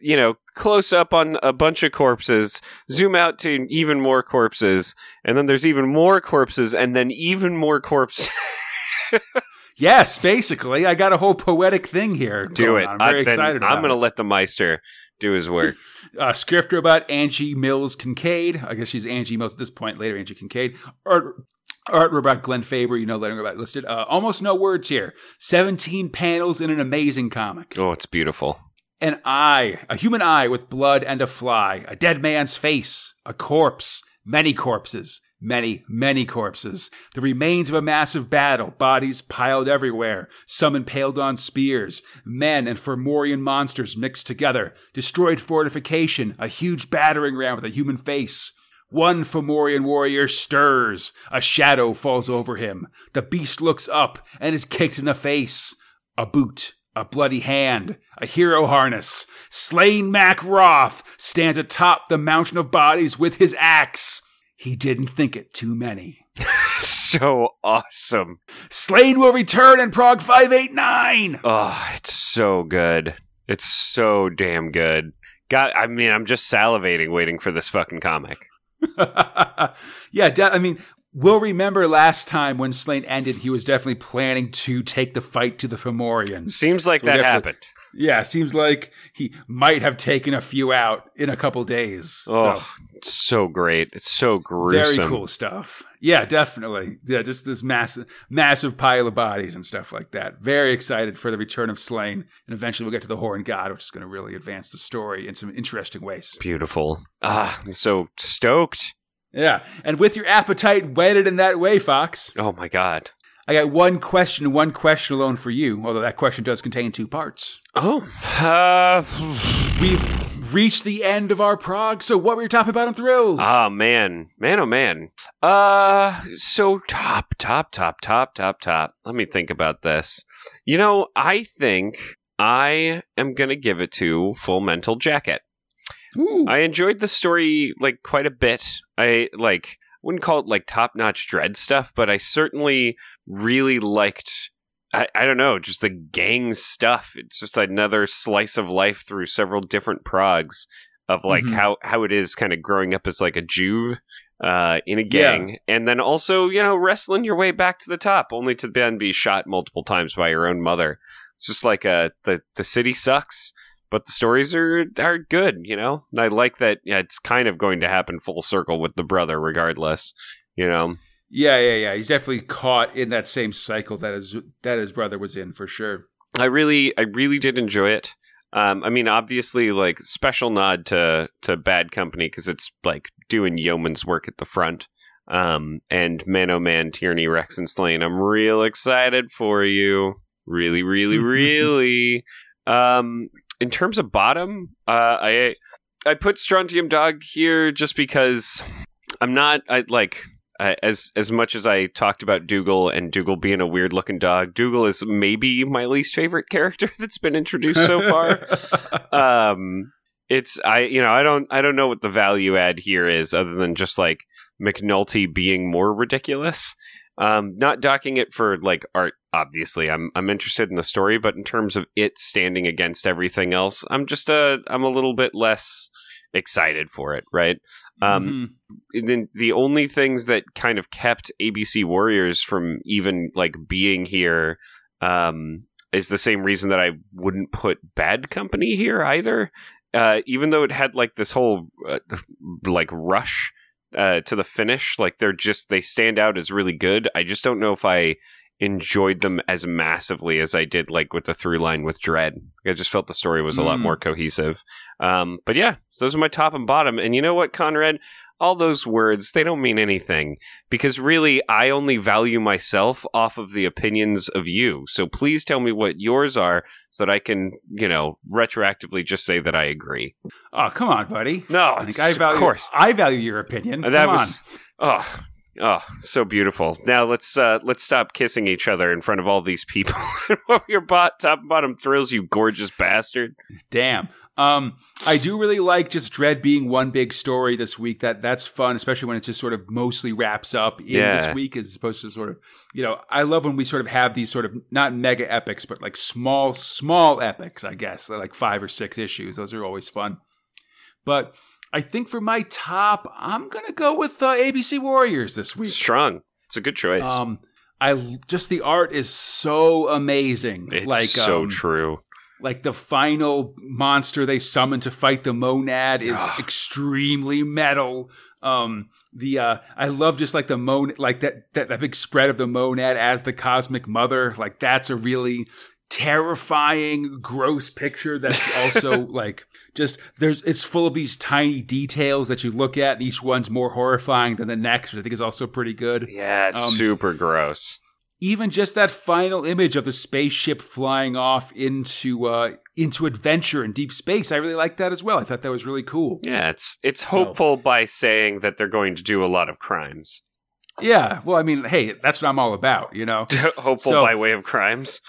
you know, close up on a bunch of corpses, zoom out to even more corpses, and then there's even more corpses, and then even more corpses? Yes, basically, I got a whole poetic thing here. Do it. on. I'm very excited. About I'm going to let the Meister do his work. uh, script robot Angie Mills Kincaid. I guess she's Angie Mills at this point. Later, Angie Kincaid. Art, art robot Glenn Fabry. You know, lettering robot listed. Uh, almost no words here. Seventeen panels in an amazing comic. oh, it's beautiful. An eye, a human eye with blood and a fly, a dead man's face, a corpse, many corpses, many, many corpses, the remains of a massive battle, bodies piled everywhere, some impaled on spears, men and Fomorian monsters mixed together, destroyed fortification, a huge battering ram with a human face. One Fomorian warrior stirs, a shadow falls over him. The beast looks up and is kicked in the face. A boot, a bloody hand, a hero harness. Sláine Mac Roth stands atop the mountain of bodies with his axe. He didn't think it too many. So awesome. Sláine will return in Prog 589. Oh, ah, it's so good. It's so damn good. God, I mean, I'm just salivating waiting for this fucking comic. yeah, de- I mean, we'll remember last time when Sláine ended, he was definitely planning to take the fight to the Fomorians. Seems like So that happened. Yeah, seems like he might have taken a few out in a couple days. Oh, So, it's so great. It's so gruesome. very cool stuff. Yeah, definitely. Yeah, just this massive, massive pile of bodies and stuff like that. Very excited for the return of Sláine, and eventually we'll get to the Horn God, which is going to really advance the story in some interesting ways. Beautiful. Ah, I'm so stoked. Yeah, and with your appetite whetted in that way, Fox, Oh my god. I got one question, one question alone for you. Although that question does contain two parts. Oh, uh, We've reached the end of our prog. So, what were you talking about on Thrills? ah, man, man, oh man. Uh, so top, top, top, top, top, top. Let me think about this. You know, I think I am gonna give it to Full Mental Jacket. Ooh. I enjoyed the story like quite a bit. I like wouldn't call it like top notch Dredd stuff, but I certainly really liked. I, I don't know, just the gang stuff. It's just another slice of life through several different progs of like Mhm. how how it is kind of growing up as like a Jew uh, in a gang, and then also you know wrestling your way back to the top, only to then be shot multiple times by your own mother. It's just like uh, the the city sucks but the stories are are good, you know. And I like that. Yeah, it's kind of going to happen full circle with the brother, regardless. You know, Yeah, yeah, yeah. He's definitely caught in that same cycle that his that his brother was in for sure. I really, I really did enjoy it. Um, I mean, obviously, like special nod to to Bad Company because it's like doing yeoman's work at the front. Um, and Man Oh Man, Tyranny, Rex, and Sláine. I'm real excited for you. Really, really, really. Um, in terms of bottom, uh, I I put Strontium Dog here just because I'm not I like I, as as much as I talked about Dougal and Dougal being a weird looking dog. Dougal is maybe my least favorite character that's been introduced so far. um, it's I you know I don't I don't know what the value add here is other than just like McNulty being more ridiculous. Um, not docking it for like art. Obviously, I'm I'm interested in the story, but in terms of it standing against everything else, I'm just a I'm a little bit less excited for it, right? Um, Mhm. then the only things that kind of kept ABC Warriors from even like being here um, is the same reason that I wouldn't put Bad Company here either. Uh, even though it had like this whole uh, like rush uh, to the finish, like they're just they stand out as really good. I just don't know if I enjoyed them as massively as I did like with the through line with Dredd. I just felt the story was a lot Mm. more cohesive. Um, but yeah, so those are my top and bottom. And you know what, Conrad? All those words, they don't mean anything because really I only value myself off of the opinions of you. So please tell me what yours are so that I can, you know, retroactively just say that I agree. Oh, come on, buddy. No, I think I value. of course. I value your opinion. And that come was oh oh so beautiful. Now let's uh let's stop kissing each other in front of all these people. what your bot top and bottom thrills, you gorgeous bastard. Damn. Um, I do really like just Dredd being one big story this week. That that's fun, especially when it just sort of mostly wraps up in Yeah. this week, as opposed to sort of, you know, I love when we sort of have these sort of not mega epics, but like small, small epics. I guess They're like five or six issues. Those are always fun. But I think for my top, I'm gonna go with uh, ABC Warriors this week. Strong. It's a good choice. Um, I just the art is so amazing. it's like so um, true. like the final monster they summon to fight the monad is extremely metal. Um, the uh, I love just like the mon like that, that that big spread of the monad as the cosmic mother. Like that's a really terrifying, gross picture. That's also like just there's it's full of these tiny details that you look at, and each one's more horrifying than the next. Which I think is also pretty good Yeah, it's um, super gross. even just that final image of the spaceship flying off into uh, into adventure in deep space, I really like that as well. I thought that was really cool. Yeah, it's it's So- hopeful by saying that they're going to do a lot of crimes. Yeah, well, I mean, hey, that's what I'm all about, you know. hopeful So- by way of crimes.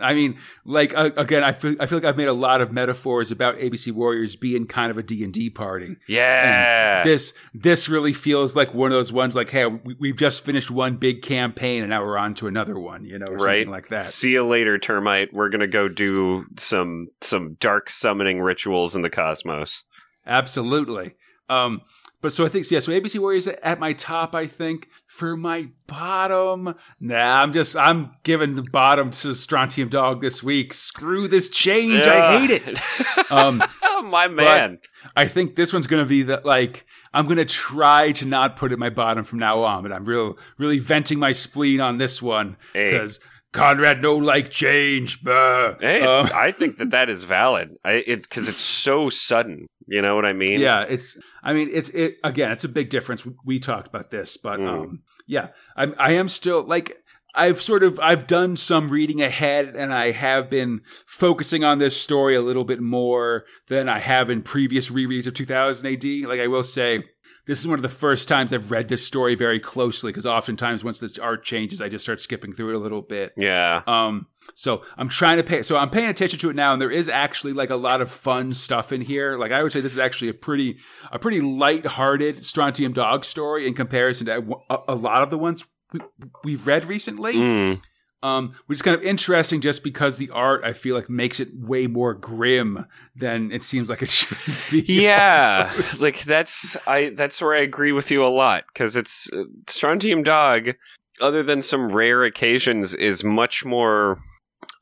I mean, like uh, again, I feel I feel like I've made a lot of metaphors about ABC Warriors being kind of a D and D party. Yeah. This this really feels like one of those ones, like, hey, we, we've just finished one big campaign and now we're on to another one, you know, or Right. something like that. See you later, termite. We're gonna go do some some dark summoning rituals in the cosmos. Absolutely. Um, but so I think yeah. So ABC Warriors at my top. I think for my bottom, nah. I'm just I'm giving the bottom to Strontium Dog this week. Screw this change. I hate it. Um, my man. I think this one's going to be the like I'm going to try to not put it my bottom from now on. But I'm real really venting my spleen on this one Hey. Conrad no like change. Bah. Hey, Um, it's, I think that that is valid. I it because it's so sudden. You know what I mean? Yeah, it's. I mean, it's it again. It's a big difference. We talked about this, but Mm. um, yeah, I'm. I am still like. I've sort of I've done some reading ahead, and I have been focusing on this story a little bit more than I have in previous rereads of 2000 AD. Like I will say, this is one of the first times I've read this story very closely because oftentimes once the art changes, I just start skipping through it a little bit. Yeah. Um, so I'm trying to pay. So I'm paying attention to it now, and there is actually like a lot of fun stuff in here. Like I would say, this is actually a pretty, a pretty light-hearted Strontium Dog story in comparison to a, a lot of the ones we, we've read recently. Mm. Um, which is kind of interesting, just because the art I feel like makes it way more grim than it seems like it should be. Yeah, like that's I that's where I agree with you a lot because it's uh, Strontium Dog. Other than some rare occasions, is much more.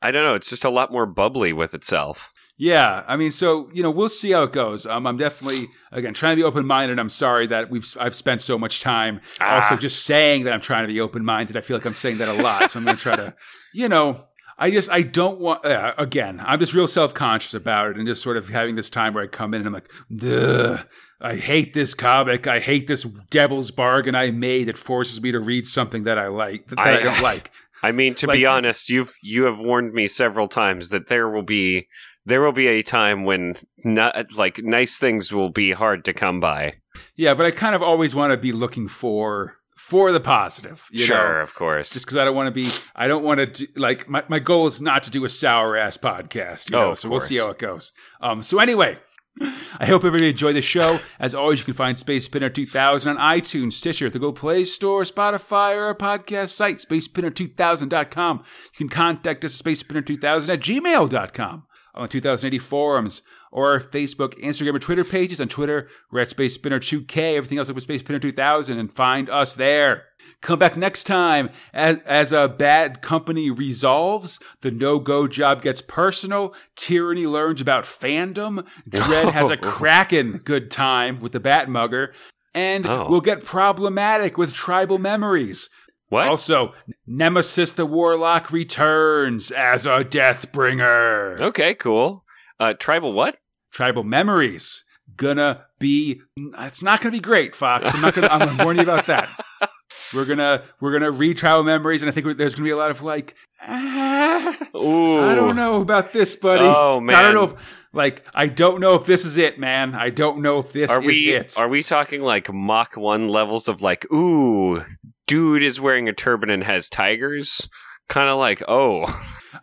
I don't know. It's just a lot more bubbly with itself. Yeah, I mean, so you know, we'll see how it goes. Um, I'm definitely again trying to be open minded. I'm sorry that we've I've spent so much time. Also, Ah. just saying that I'm trying to be open minded. I feel like I'm saying that a lot, so I'm going to try to, you know, I just I don't want. Uh, again, I'm just real self conscious about it, and just sort of having this time where I come in and I'm like, Duh, I hate this comic. I hate this devil's bargain I made that forces me to read something that I like that I, I- don't like. I mean, to Like- be honest, you've you have warned me several times that there will be there will be a time when not like nice things will be hard to come by. Yeah, but I kind of always want to be looking for for the positive. You sure, know? of course. just because I don't want to be, I don't want to do, like my, my goal is not to do a sour ass podcast, you Oh, know. so we'll see how it goes. Um, so anyway, I hope everybody enjoyed the show. As always, you can find Space Spinner 2000 on iTunes, Stitcher, the Google Play Store, Spotify, or our podcast site, spacespinner2000.com. You can contact us at spacespinner2000 at gmail.com. on the 2080 forums or our Facebook, Instagram, or Twitter pages. On Twitter, we're at Space Spinner 2K. Everything else up with Space Spinner 2000 and find us there. Come back next time as, as a bad company resolves, the no-go job gets personal, tyranny learns about fandom, Dredd has a oh. cracking good time with the Batmugger, and Oh. we'll get problematic with tribal memories. What? Also, Nemesis the Warlock returns as a Deathbringer. okay, cool. Uh, tribal what? Tribal memories gonna be. It's not gonna be great, Fox. I'm not gonna. I'm gonna warn you about that. We're gonna we're gonna read tribal memories, and I think there's gonna be a lot of like. "Ah, Ooh. I don't know about this, buddy. Oh, man, I don't know. If, like I don't know if this is it, man. I don't know if this Are is we it. are we talking like Mach one levels of like, ooh, dude is wearing a turban and has tigers? Kind of like, oh,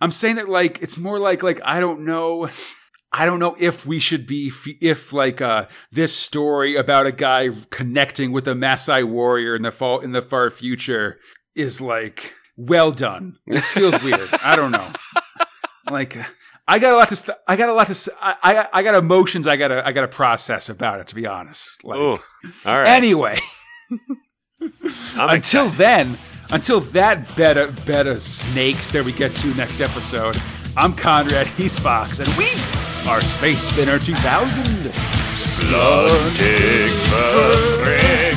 I'm saying that like it's more like like I don't know. I don't know if we should be if like uh this story about a guy connecting with a Maasai warrior in the fall in the far future is like well done. This feels weird. I don't know. Like I got a lot to st- I got a lot to s- I, I I got emotions I got to I got to process about it to be honest. Like ooh. All right. anyway, until then, until that beta beta snakes that we get to next episode, I'm Conrad, he's Fox, and we are Space Spinner 2000. Slug, dig, bug, ring.